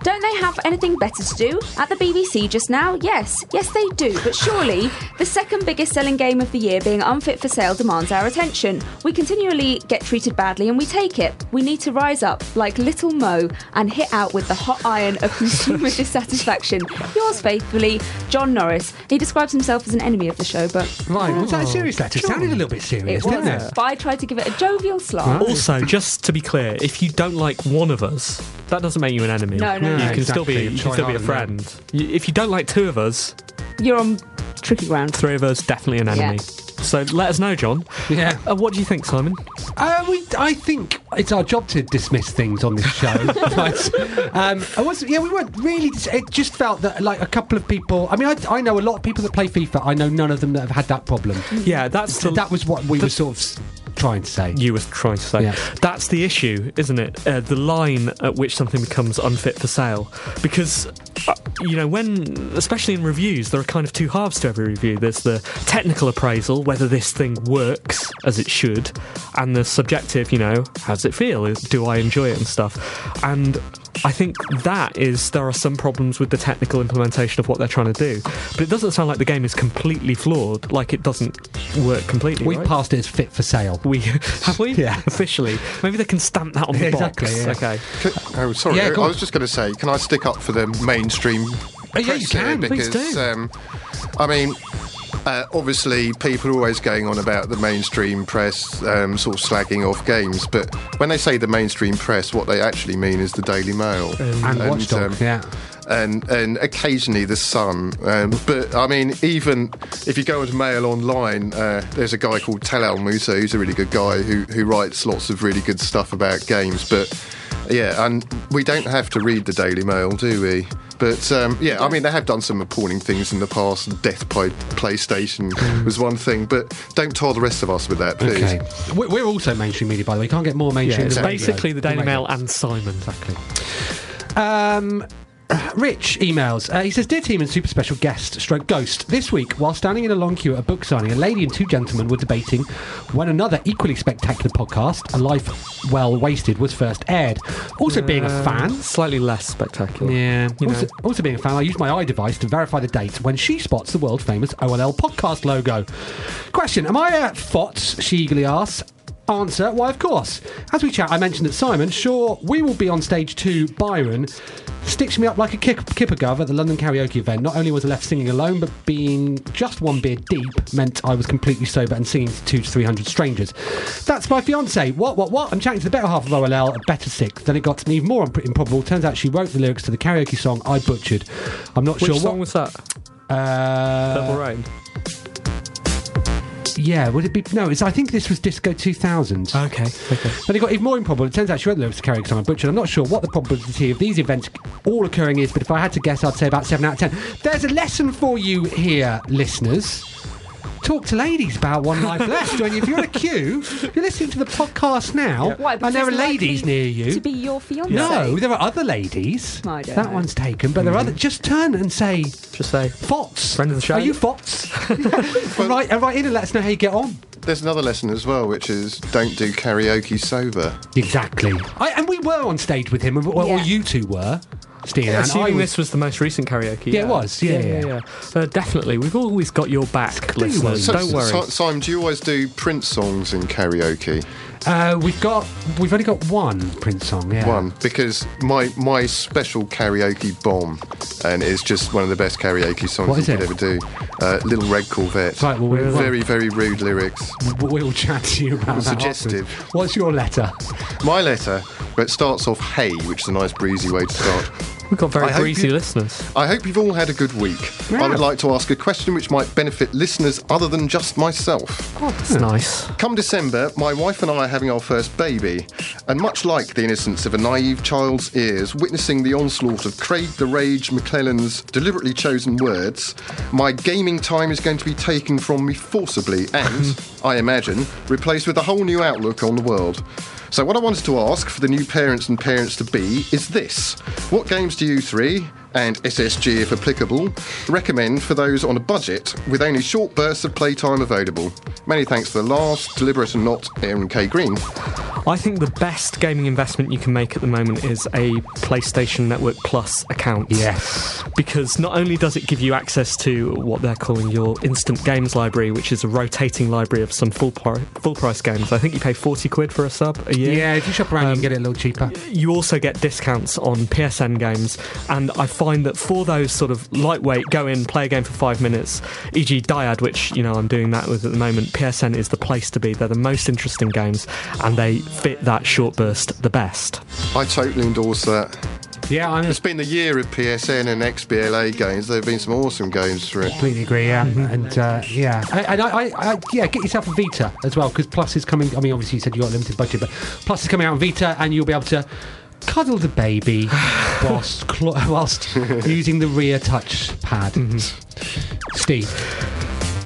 Don't they have anything better to do? At the BBC just now? Yes, yes they do, but surely the second biggest selling game of the year being unfit for sale demands our attention. We continually get treated badly and we take it. We need to rise up like little Mo and hit out with the hot iron of consumer dissatisfaction. Yours faithfully, John Norris. He describes himself as an enemy of the show, but Right, was that a serious letter? It sounded a little bit serious, was. didn't it? But I tried to give it a jovial slant. Also, just to be clear, if you don't like one of us, that doesn't make you an enemy. No, no, you no. can still be I'm you can still be a hard on friend. You, if you don't like two of us, You're on tricky ground. three of us definitely an enemy. So let us know, John. Yeah. Uh, what do you think, Simon? Uh, we, I think it's our job to dismiss things on this show. Right. um, I was, yeah, we weren't really. It just felt that like a couple of people. I mean, I, I know a lot of people that play FIFA. I know none of them that have had that problem. Yeah, that's So the, that was what we were sort of s- trying to say. you were trying to say. Yeah. That's the issue, isn't it? Uh, the line at which something becomes unfit for sale. Because, uh, you know, when, especially in reviews, there are kind of two halves to every review. There's the technical appraisal, whether this thing works as it should, and the subjective, you know, how does it feel? Is- Do I enjoy it and stuff? And I think that is there are some problems with the technical implementation of what they're trying to do, but it doesn't sound like the game is completely flawed. Like it doesn't work completely. We right? passed it as fit for sale. We have we? Yeah. Officially. Maybe they can stamp that on the Exactly, box. yeah. Okay. C- Oh, sorry. Yeah, I, I was just going to say, can I stick up for the mainstream Oh, yeah, you press here? can, please do. Um, I mean, uh, obviously, people are always going on about the mainstream press, um, sort of slagging off games. But when they say the mainstream press, what they actually mean is the Daily Mail And Watchdog, um, yeah. and and occasionally the Sun. Um, but I mean, even if you go into Mail online, uh, there's a guy called Talal Musa who's a really good guy who who writes lots of really good stuff about games. But yeah, and we don't have to read the Daily Mail, do we? But um, yeah, I mean, they have done some appalling things in the past. Death by PlayStation was one thing, but don't tar the rest of us with that, please. Okay. We're, we're also mainstream media, by the way. You can't get more Yeah, mainstream. it's than basically the Daily Mail and Simon. Exactly. Um, Rich emails. Uh, he says, Dear team and super special guest, stroke ghost. This week, while standing in a long queue at a book signing, a lady and two gentlemen were debating when another equally spectacular podcast, A Life Well Wasted, was first aired. Also, being a Uh, fan. Slightly less spectacular. Yeah. Also, also being a fan, I use my eye device to verify the date when she spots the world famous OLL podcast logo. Question Am I a FOTS? She eagerly asks. Answer Why, of course. As we chat, I mentioned that Simon, sure, we will be on stage two, Byron. Stitched me up like a kip- kippergov at the London karaoke event. Not only was I left singing alone, but being just one beer deep meant I was completely sober and singing to two to three hundred strangers. That's my fiance. What, what, what? I'm chatting to the better half of OLL at Better Six. Then it got even more imp- improbable. Turns out she wrote the lyrics to the karaoke song I butchered. I'm not Which sure what. song was that? Uh, Purple Rain. Yeah, would it be? No, it's, I think this was Disco 2000. Okay, okay. Then it got even more improbable. It turns out she wrote the lyrics to karaoke song I butchered. I'm not sure what the probability of these events all occurring is, but if I had to guess, I'd say about 7 out of 10. There's a lesson for you here, listeners. Talk to ladies about One Life Left. When if you're in a queue, if you're listening to the podcast now, Why, and there are ladies near you. To be your fiance? no, there are other ladies. I don't that know. one's taken, but there are other. Mm-hmm. Just turn and say, Just say, "Fots." Friend of the show. Are you Fots? right, uh, right in and let us know how you get on. There's another lesson as well, which is don't do karaoke sober. Exactly. I, and we were on stage with him, or, or you two were, Steve and I. Assuming was- this was the most recent karaoke. Yeah, it was. Yeah, yeah, yeah. yeah. Uh, definitely. We've always got your back, Do listeners. worry. Don't worry. Si- Simon, do you always do Prince songs in karaoke? Uh, we've got, we've only got one Prince song. Yeah. One, because my my special karaoke bomb, and it's just one of the best karaoke songs you could ever do. Uh, Little Red Corvette. Right, well, we'll, very, very rude lyrics. we'll, chat to you about. Suggestive. What's your letter? My letter, it starts off hey, which is a nice breezy way to start. We've got very I hope breezy you- listeners. I hope you've all had a good week. Yeah. I would like to ask a question which might benefit listeners other than just myself. Oh, that's nice. Come December, my wife and I are having our first baby, and much like the innocence of a naive child's ears, witnessing the onslaught of Craig the Rage McClellan's deliberately chosen words, my gaming time is going to be taken from me forcibly and, I imagine, replaced with a whole new outlook on the world. So, what I wanted to ask for the new parents and parents to be is this. What games do you three, and SSG if applicable, recommend for those on a budget with only short bursts of playtime available? Many thanks for the last, deliberate and not Aaron K. Green. I think the best gaming investment you can make at the moment is a PlayStation Network Plus account. Yes. Because not only does it give you access to what they're calling your instant games library, which is a rotating library of some full pri- full price games. I think you pay 40 quid for a sub a year. Yeah, if you shop around, you Um, can get it a little cheaper. You also get discounts on PSN games, and I find that for those sort of lightweight, go in, play a game for five minutes, e.g., Dyad, which you know I'm doing that with at the moment. PSN is the place to be. They're the most interesting games, and they fit that short burst the best. I totally endorse that. Yeah, I'm It's been the year of PSN and XBLA games. There have been some awesome games for it. completely agree. Yeah, and uh, yeah, and I, I, I, yeah, get yourself a Vita as well because Plus is coming. I mean, obviously you said you got a limited budget, but Plus is coming out on Vita, and you'll be able to cuddle the baby whilst cl- whilst using the rear touch pad. Mm-hmm. Steve,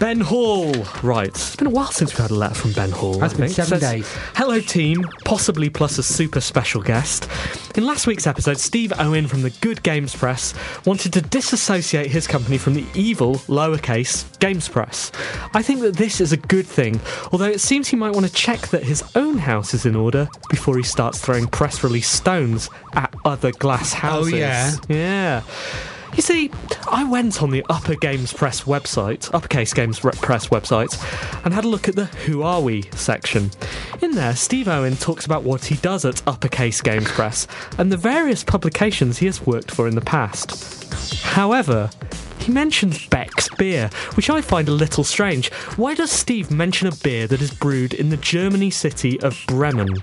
Ben Hall. Right. It's been a while since we've had a letter from Ben Hall. Has I been think. seven Says, days. Hello, team. Possibly plus a super special guest. In last week's episode, Steve Owen from the Good Games Press wanted to disassociate his company from the evil, lowercase, Games Press. I think that this is a good thing, although it seems he might want to check that his own house is in order before he starts throwing press release stones at other glass houses. Oh, yeah? Yeah. You see, I went on the Upper Games Press website, Uppercase Games Press website, and had a look at the Who Are We section. In there, Steve Owen talks about what he does at Uppercase Games Press and the various publications he has worked for in the past. However, he mentions Beck's beer, which I find a little strange. Why does Steve mention a beer that is brewed in the Germany city of Bremen?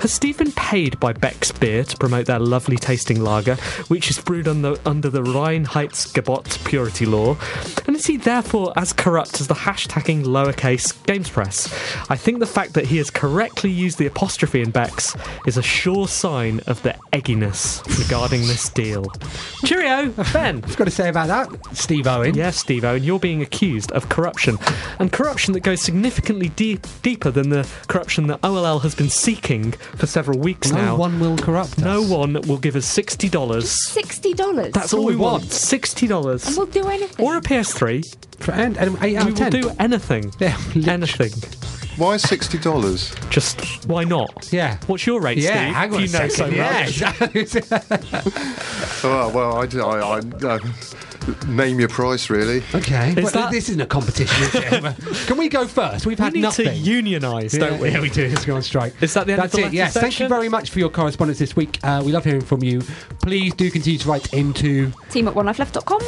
Has Steve been paid by Beck's beer to promote their lovely tasting lager, which is brewed under, under the Reinheitsgebot purity law? And Isn't he therefore as corrupt as the hashtagging lowercase games press? I think the fact that he has correctly used the apostrophe in Beck's is a sure sign of the egginess regarding this deal. Cheerio, Ben. What's got to say about that, Steve Owen? Yes, Steve Owen, you're being accused of corruption. And corruption that goes significantly deep, deeper than the corruption that OLL has been seeking for several weeks No now. No one will corrupt No us. one will give us $60. Sixty dollars. That's all we want. And $60. And we'll do anything. Or a PS3. For- And, and 8 out We of will do anything. Yeah. Anything. Why sixty dollars? Just why not? Yeah. What's your rate, yeah, Steve? hang on If you a know second. so yeah, much. exactly. Oh well, I, I, I, uh, name your price really. okay. Is Well, that- This isn't a competition, is it? Can we go first? We've had We had need nothing. to unionise, Yeah, don't we? Yeah, we do. Let's go on strike. Is that the end That's of the it. letter Yes. Thank you very much for your correspondence this week. Uh, we love hearing from you. Please do continue to write into, Team at onelifeleft.com.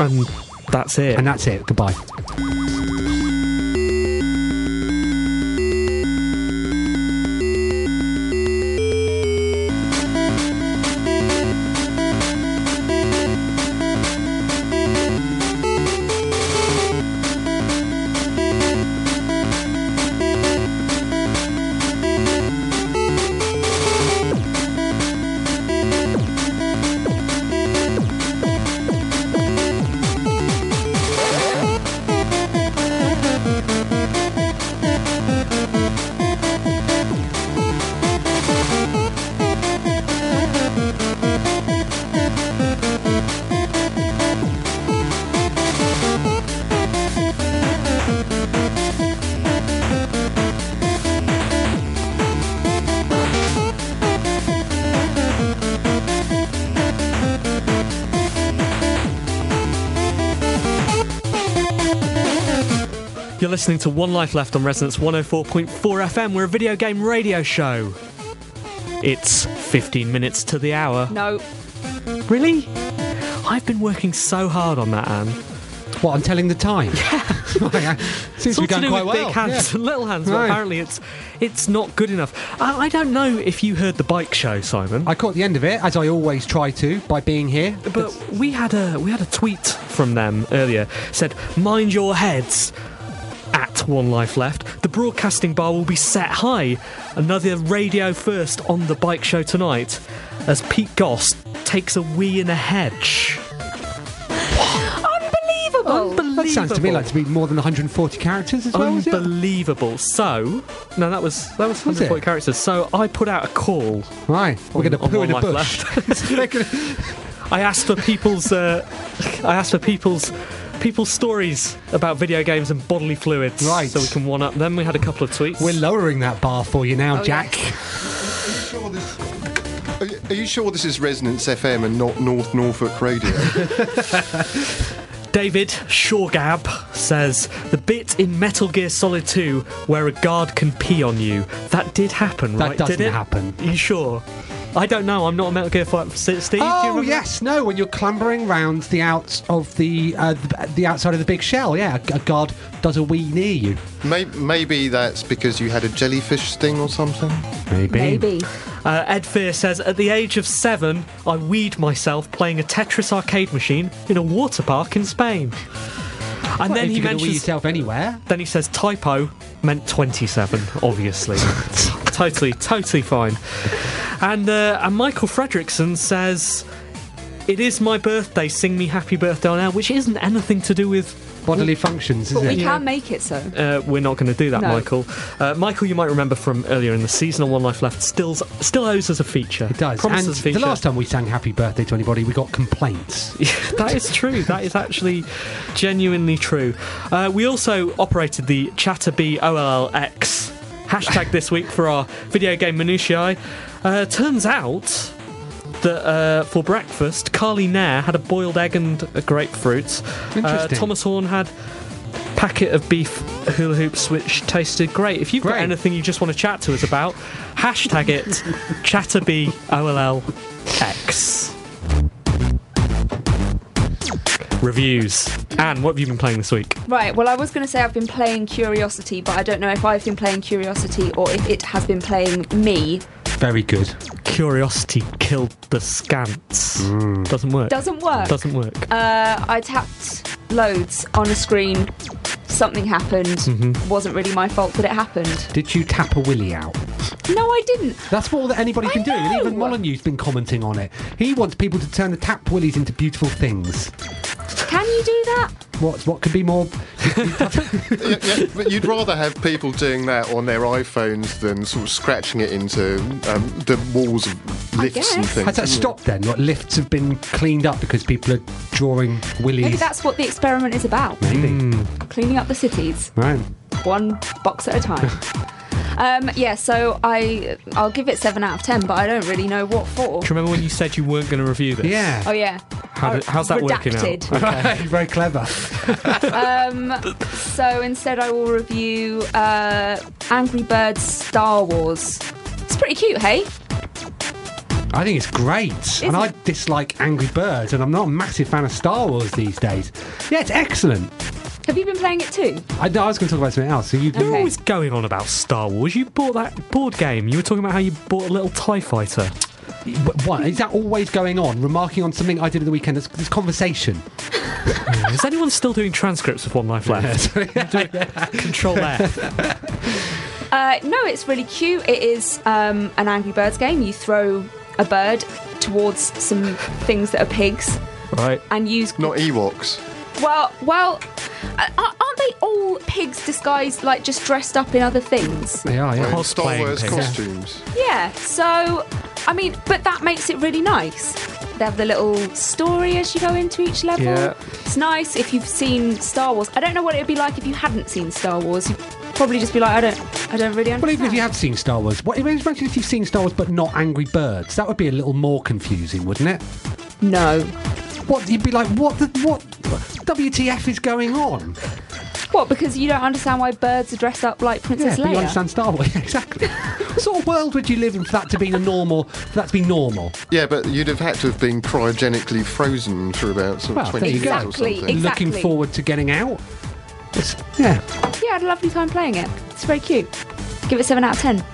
And that's it. and that's it. Goodbye. Listening to One Life Left on Resonance 104.4 FM. We're a video game radio show. It's 15 minutes to the hour. No. Really? I've been working so hard on that, Anne. What? I'm telling the time. Yeah. Seems It's to all be to going do quite with well. big hands Yeah. and little hands, but Right. apparently it's it's not good enough. I, I don't know if you heard the bike show, Simon. I caught the end of it, as I always try to, by being here. But we had a we had a tweet from them earlier. Said, "Mind your heads." At one life left, the broadcasting bar will be set high. Another radio first on the bike show tonight, as Pete Goss takes a wee in a hedge. Unbelievable. That sounds to me like to be more than 140 characters as well. is it? Unbelievable. So, no, that was that was Was it? 140 characters. So I put out a call. Right, we're going to on poo One in a Life bush. Left. I asked for people's uh, I asked for people's people's stories about video games and bodily fluids. Right. So we can one up. Then we had a couple of tweets. We're lowering that bar for you now, Oh, Jack. Are you- Are you sure this is Resonance FM and not North Norfolk Radio? David Shorgab says the bit in Metal Gear Solid 2 where a guard can pee on you. That did happen, That right? That doesn't did it? happen. Are you sure? I don't know. I'm not a Metal Gear Fight. Steve, do you Oh remember? yes, no. When you're clambering round the out of the, uh, the the outside of the big shell, yeah, a, a guard does a wee near you. May- Maybe that's because you had a jellyfish sting or something. Maybe. Maybe. Uh, Ed Fear says, at the age of seven, I weed myself playing a Tetris arcade machine in a water park in Spain. And Well, then if he you're going to wee mentions, yourself anywhere. then he says typo meant 27, obviously. totally, totally fine. And, uh, and Michael Fredrickson says, it is my birthday, sing me happy birthday on air, which isn't anything to do with Bodily functions, is But we it? can make it so. uh, we're not going to do that, No. Michael. Uh, Michael, you might remember from earlier in the season on One Life Left, still still owes us a feature. It does. Promises and a feature. the last time we sang Happy Birthday to anybody, we got complaints. that is true. That is actually genuinely true. Uh, we also operated the Chatterbee OLX hashtag this week for our video game minutiae. Uh, turns out that uh, for breakfast, Carly Nair had a boiled egg and a grapefruit. Uh, Interesting. Thomas Horn had packet of beef hula hoops which tasted great. If you've got Great. anything you just want to chat to us about, hashtag it #ChatterbeeLLX. Reviews. Anne, what have you been playing this week? Right, well, I was going to say I've been playing Curiosity, but I don't know if I've been playing Curiosity or if it has been playing me. Very good. Curiosity killed the scants. Doesn't work. Doesn't work. Doesn't work. Uh, I tapped loads on a screen. Something happened. Mhm. Wasn't really my fault that it happened. Did you tap a willy out? No, I didn't. That's all that anybody can do, and even Molyneux's been commenting on it. He wants people to turn the tap willies into beautiful things. Can you do that? What what could be more? yeah, yeah, but you'd rather have people doing that on their iPhones than sort of scratching it into um, the walls of lifts and guess. things. Has that wouldn't stopped then? What lifts have been cleaned up because people are drawing willies? Maybe that's what the experiment is about. Maybe. Cleaning up the cities, Right. one box at a time. um, yeah, so I I'll give it seven out of ten, but I don't really know what for. Do you remember when you said you weren't going to review this? Yeah. Oh yeah. How did- how's that working out? Redacted. Very clever. um, so instead, I will review uh, Angry Birds Star Wars. It's pretty cute, hey? I think it's great, and I dislike Angry Birds, and I'm not a massive fan of Star Wars these days. Yeah, it's excellent. Have you been playing it too? I, I was going to talk about something else. So you You're always going on about Star Wars. You bought that board game. You were talking about how you bought a little TIE fighter. Wh- What is that always going on? Remarking on something I did at the weekend. This, this conversation. Is anyone still doing transcripts of One Life Left? Control F. Uh, no, it's really cute. It is um, an Angry Birds game. You throw a bird towards some things that are pigs Right. and use. Not Ewoks. Well, well, Uh, aren't they all pigs disguised, like just dressed up in other things? They are, Wearing Star Wars pigs. costumes. Yeah, so, I mean, but that makes it really nice. They have the little story as you go into each level. Yeah. It's nice if you've seen Star Wars. I don't know what it would be like if you hadn't seen Star Wars. You'd probably just be like, I don't, I don't really understand. Well, even if you have seen Star Wars, what, imagine if you've seen Star Wars but not Angry Birds. That would be a little more confusing, wouldn't it? No. What you'd be like? What? The, what? WTF is going on? What? Because you don't understand why birds are dressed up like Yeah, Princess but you understand Star Wars. Exactly. what sort of world would you live in for that to be a normal? For that to be normal? Yeah, but you'd have had to have been cryogenically frozen for about sort of Well, 20 there you years go. or Exactly, something. exactly. Looking forward to getting out. It's, yeah, Yeah, I had a lovely time playing it. It's very cute. Give it seven out of ten.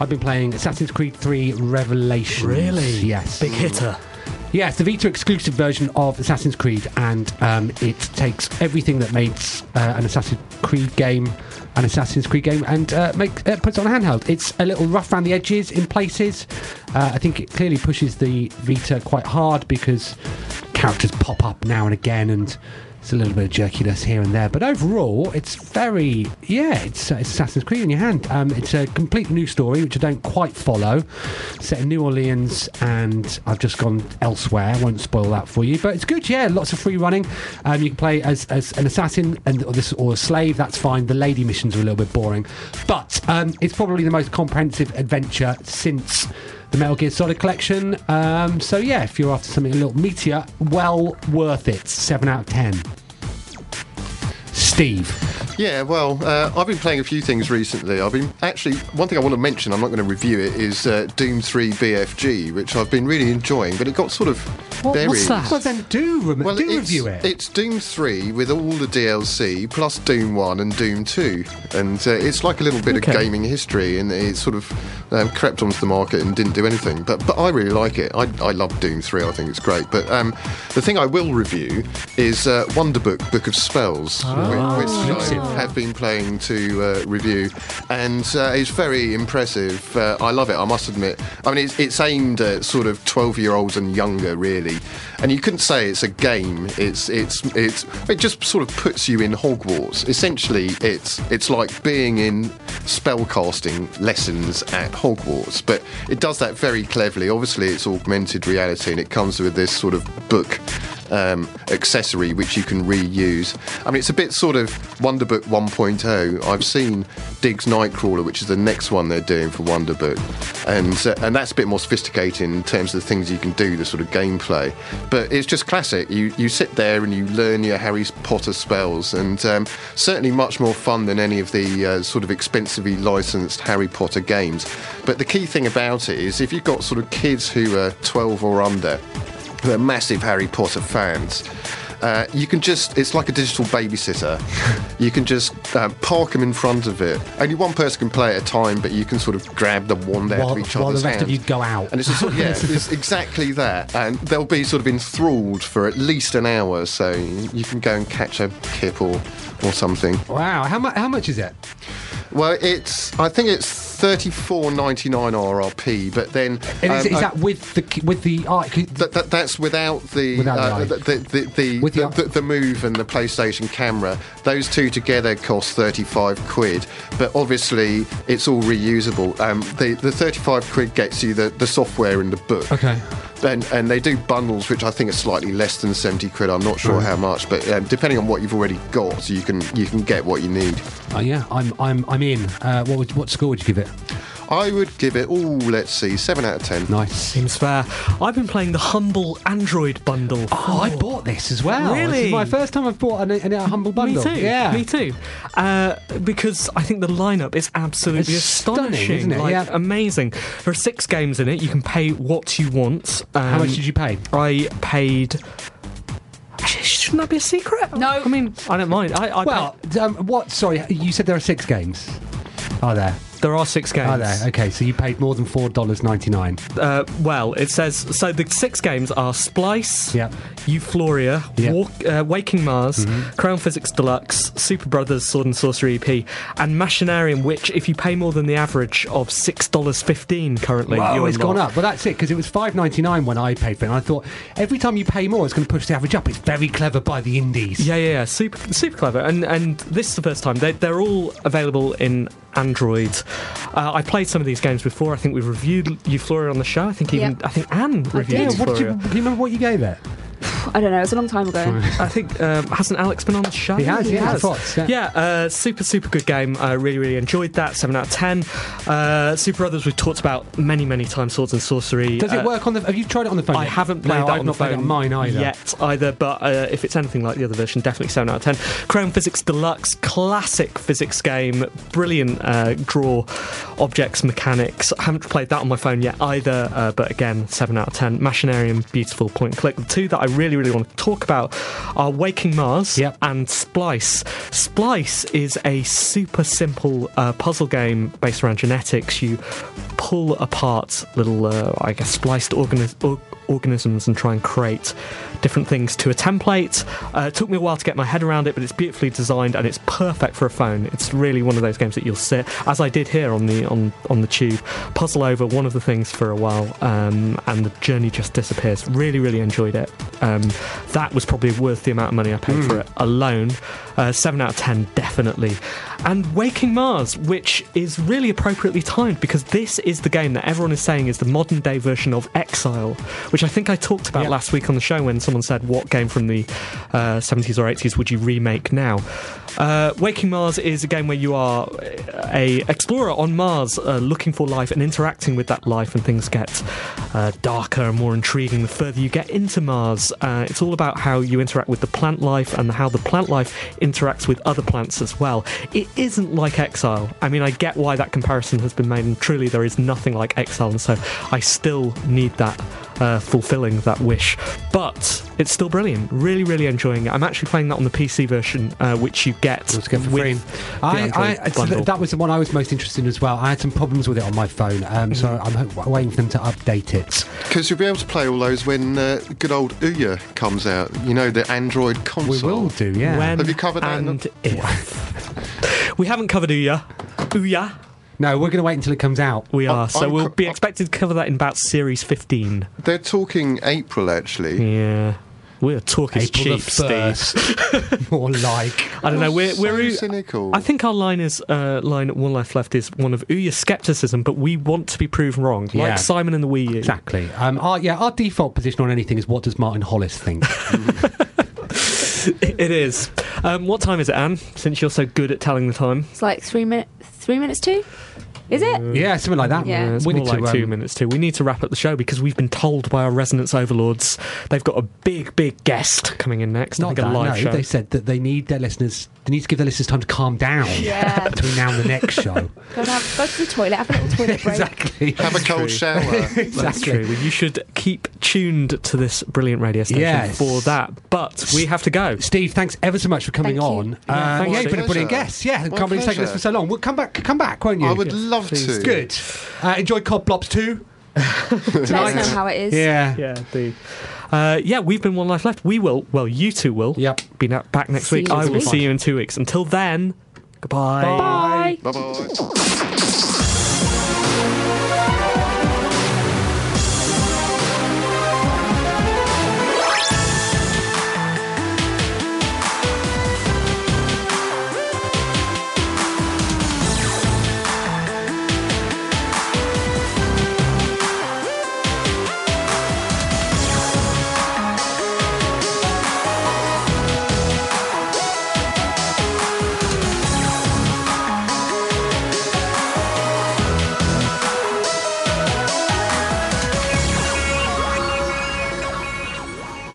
I've been playing Assassin's Creed 3 Revelations. Really? Yes. Big hitter. Yeah, it's the Vita exclusive version of Assassin's Creed, and um, it takes everything that makes uh, an Assassin's Creed game an Assassin's Creed game and uh, make, uh, puts it on a handheld. It's a little rough around the edges in places. Uh, I think it clearly pushes the Vita quite hard because characters pop up now and again, and it's a little bit of jerkiness here and there. But overall, it's very yeah, it's, uh, it's Assassin's Creed in your hand. Um, it's a complete new story which I don't quite follow. Set in New Orleans, and I've just gone elsewhere. I won't spoil that for you, but it's good. Yeah, lots of free running. Um, you can play as, as an assassin and or this or a slave. That's fine. The lady missions are a little bit boring, but um, it's probably the most comprehensive adventure since the Metal Gear Solid collection. Um, so yeah, if you're after something a little meatier, well worth it. Seven out of ten. Steve. Yeah, well, uh, I've been playing a few things recently. I've been actually one thing I want to mention. I'm not going to review it. Is uh, Doom 3 BFG, which I've been really enjoying, but it got sort of buried. Well, then do, rem- Well, do it's, review it. It's Doom 3 with all the DLC plus Doom 1 and Doom 2. And uh, it's like a little bit Okay. of gaming history, and it sort of um, crept onto the market and didn't do anything. But but I really like it. I, I love Doom 3, I think it's great. But um, the thing I will review is uh, Wonderbook Book of Spells, Oh. whi- which I have been playing to uh, review. And uh, it's very impressive. Uh, I love it, I must admit. I mean, it's, it's aimed at sort of 12 year olds and younger, really. And you couldn't say it's a game. It's it's it's it just sort of puts you in Hogwarts. Essentially, it's it's like being in spellcasting lessons at Hogwarts, but it does that very cleverly. Obviously, it's augmented reality, and it comes with this sort of book um, accessory which you can reuse. I mean, it's a bit sort of Wonderbook 1.0. I've seen Diggs Nightcrawler, which is the next one they're doing for Wonderbook, and uh, and that's a bit more sophisticated in terms of the things you can do, the sort of gameplay. But it's just classic. You you sit there and you learn your Harry Potter spells, and um, certainly much more fun than any of the uh, sort of expensively licensed Harry Potter games. But the key thing about it is if you've got sort of kids who are 12 or under who are massive Harry Potter fans. Uh, you can just, it's like a digital babysitter. you can just uh, park them in front of it. Only one person can play at a time, but you can sort of grab the wand out While- of each while the other's rest of hand. you go out. And it's, just, yeah, it's exactly that. And they'll be sort of enthralled for at least an hour, so you can go and catch a kip or, or something. Wow, how, mu- how much is it? Well, it's, I think it's thirty four ninety nine RRP, but then. And is, um, is that with the with the art? that, that, that's without the Without the uh, the, the, the, the, With the- the, the move and the PlayStation camera. Those two together cost thirty five quid, but obviously it's all reusable. Um, the the thirty five quid gets you the, the software in the book. Okay. And, and they do bundles, which I think are slightly less than seventy quid. I'm not sure Right. how much, but um, depending on what you've already got, you can you can get what you need. Oh yeah, I'm I'm I'm in. Uh, what would, what score would you give it? I would give it, oh, let's see, seven out of ten. Nice. Seems fair. I've been playing the Humble Android bundle. Oh, I bought this as well. Really? This Really? is my first time I've bought an, an, a humble bundle. Me too. Yeah. Me too. Uh, because I think the lineup is absolutely It's stunning, astonishing. isn't it? Like, Yeah. Amazing. There are six games in it. You can pay what you want. Um, How much did you pay? I paid. Shouldn't that be a secret? No. I mean, I don't mind. I, I Well, um, what? Sorry, you said there are six games. Are there? There are six games. Are there? Okay, so you paid more than four dollars ninety nine. Uh, well, it says so. The six games are Splice, Yep. Eufloria, Yep. Walk, uh, Waking Mars, Mm-hmm. Crayon Physics Deluxe, Superbrothers Sword and Sworcery EP, and Machinarium. Which, if you pay more than the average of six dollars fifteen currently, you it's gone up. Well, that's it because it was five ninety nine when I paid for it. And I thought every time you pay more, it's going to push the average up. It's very clever by the indies. Yeah, yeah, yeah, super, super clever. And and this is the first time they they're all available in Android. Uh, I played some of these games before. I think we've reviewed Eufloria on the show. I think even Yep. I think Anne reviewed Yeah, what you, Eufloria. do you remember what you gave it? I don't know. It was a long time ago. I think um, hasn't Alex been on the show? He has, yeah, I thought, yeah. yeah. uh, super, super good game. I really, really enjoyed that. Seven out of ten. Uh, Superbrothers we've talked about many, many times. Swords and Sworcery. Does Uh, it work on the? Have you tried it on the phone? I yet? haven't played no, that I've on not the phone played on mine either. yet either, but uh, if it's anything like the other version, definitely seven out of ten. Crayon Physics Deluxe, classic physics game, brilliant uh, draw objects mechanics. I haven't played that on my phone yet either, uh, but again, seven out of ten. Machinarium, beautiful point and click. The two that I really, really want to talk about are Waking Mars Yep. and Splice. Splice is a super simple uh, puzzle game based around genetics. You pull apart little, uh, I guess, spliced organisms. or- organisms and try and create different things to a template. Uh, it took me a while to get my head around it, but it's beautifully designed and it's perfect for a phone. It's really one of those games that you'll sit, as I did here on the on on the tube, puzzle over one of the things for a while, um, and the journey just disappears. Really, really enjoyed it. Um, that was probably worth the amount of money I paid for it alone. Uh, seven out of ten, definitely. And Waking Mars, which is really appropriately timed because this is the game that everyone is saying is the modern day version of Exile, which I think I talked about Yeah. last week on the show when someone said, What game from the uh, 70s or 80s would you remake now? Uh, Waking Mars is a game where you are a explorer on Mars uh, looking for life and interacting with that life, and things get uh, darker and more intriguing the further you get into Mars. Uh, it's all about how you interact with the plant life and how the plant life interacts with other plants as well. It isn't like Exile. I mean, I get why that comparison has been made, and truly there is nothing like Exile, and so I still need that. Uh, fulfilling that wish, but it's still brilliant. Really, really enjoying it. I'm actually playing that on the PC version, uh, which you get Let's get for with free. I, I, so th- that was the one I was most interested in as well. I had some problems with it on my phone, um, so Mm-hmm. I'm ho- waiting for them to update it. Because you'll be able to play all those when uh, good old Ouya comes out. You know, the Android console. We will do, yeah. When Have you covered that in and the- if. we haven't covered Ouya. Ouya. No, we're going to wait until it comes out. We are. I- so I'm we'll co- be expected to cover that in about Series 15. They're talking April, actually. Yeah. We're talking April cheap, the Steve. 1st. More like. I don't know. We're, so we're cynical. I think our line is uh, line at one life left is one of Ouya's skepticism, but we want to be proven wrong, like Yeah. Simon and the Wii U. Exactly. Um, our, yeah, our default position on anything is what does Martin Hollis think? It is. Um, what time is it, Anne? Since you're so good at telling the time. It's like three minutes. Three minutes two. Is it? Yeah, something like that. Yeah. Uh, it's We more need to, like two um, minutes too. We need to wrap up the show because we've been told by our resonance overlords they've got a big, big guest coming in next. I Not think that, a live no. show. They said that they need their listeners. They need to give their listeners time to calm down Yeah. between now and the next show. Go, and have, go to the toilet, have a little toilet break. exactly. Have a cold shower. That's exactly. true. You should keep tuned to this brilliant radio station Yes. for that. But we have to go. Steve, thanks ever so much for coming Thank you. on. Yeah, Uh, thanks, yeah, you've been a brilliant guest. Yeah, My can't believe it's taken us for so long. We'll come back, come back, won't you? I would love to. Good. Uh, enjoy Cod Blops too. Let us know how it is. Yeah. Yeah, the, uh, yeah, we've been one life left. We will. Well, you two will. Yep. Be na- back next See week. you I next will week. see you in two weeks. Until then, goodbye. Bye. Bye bye.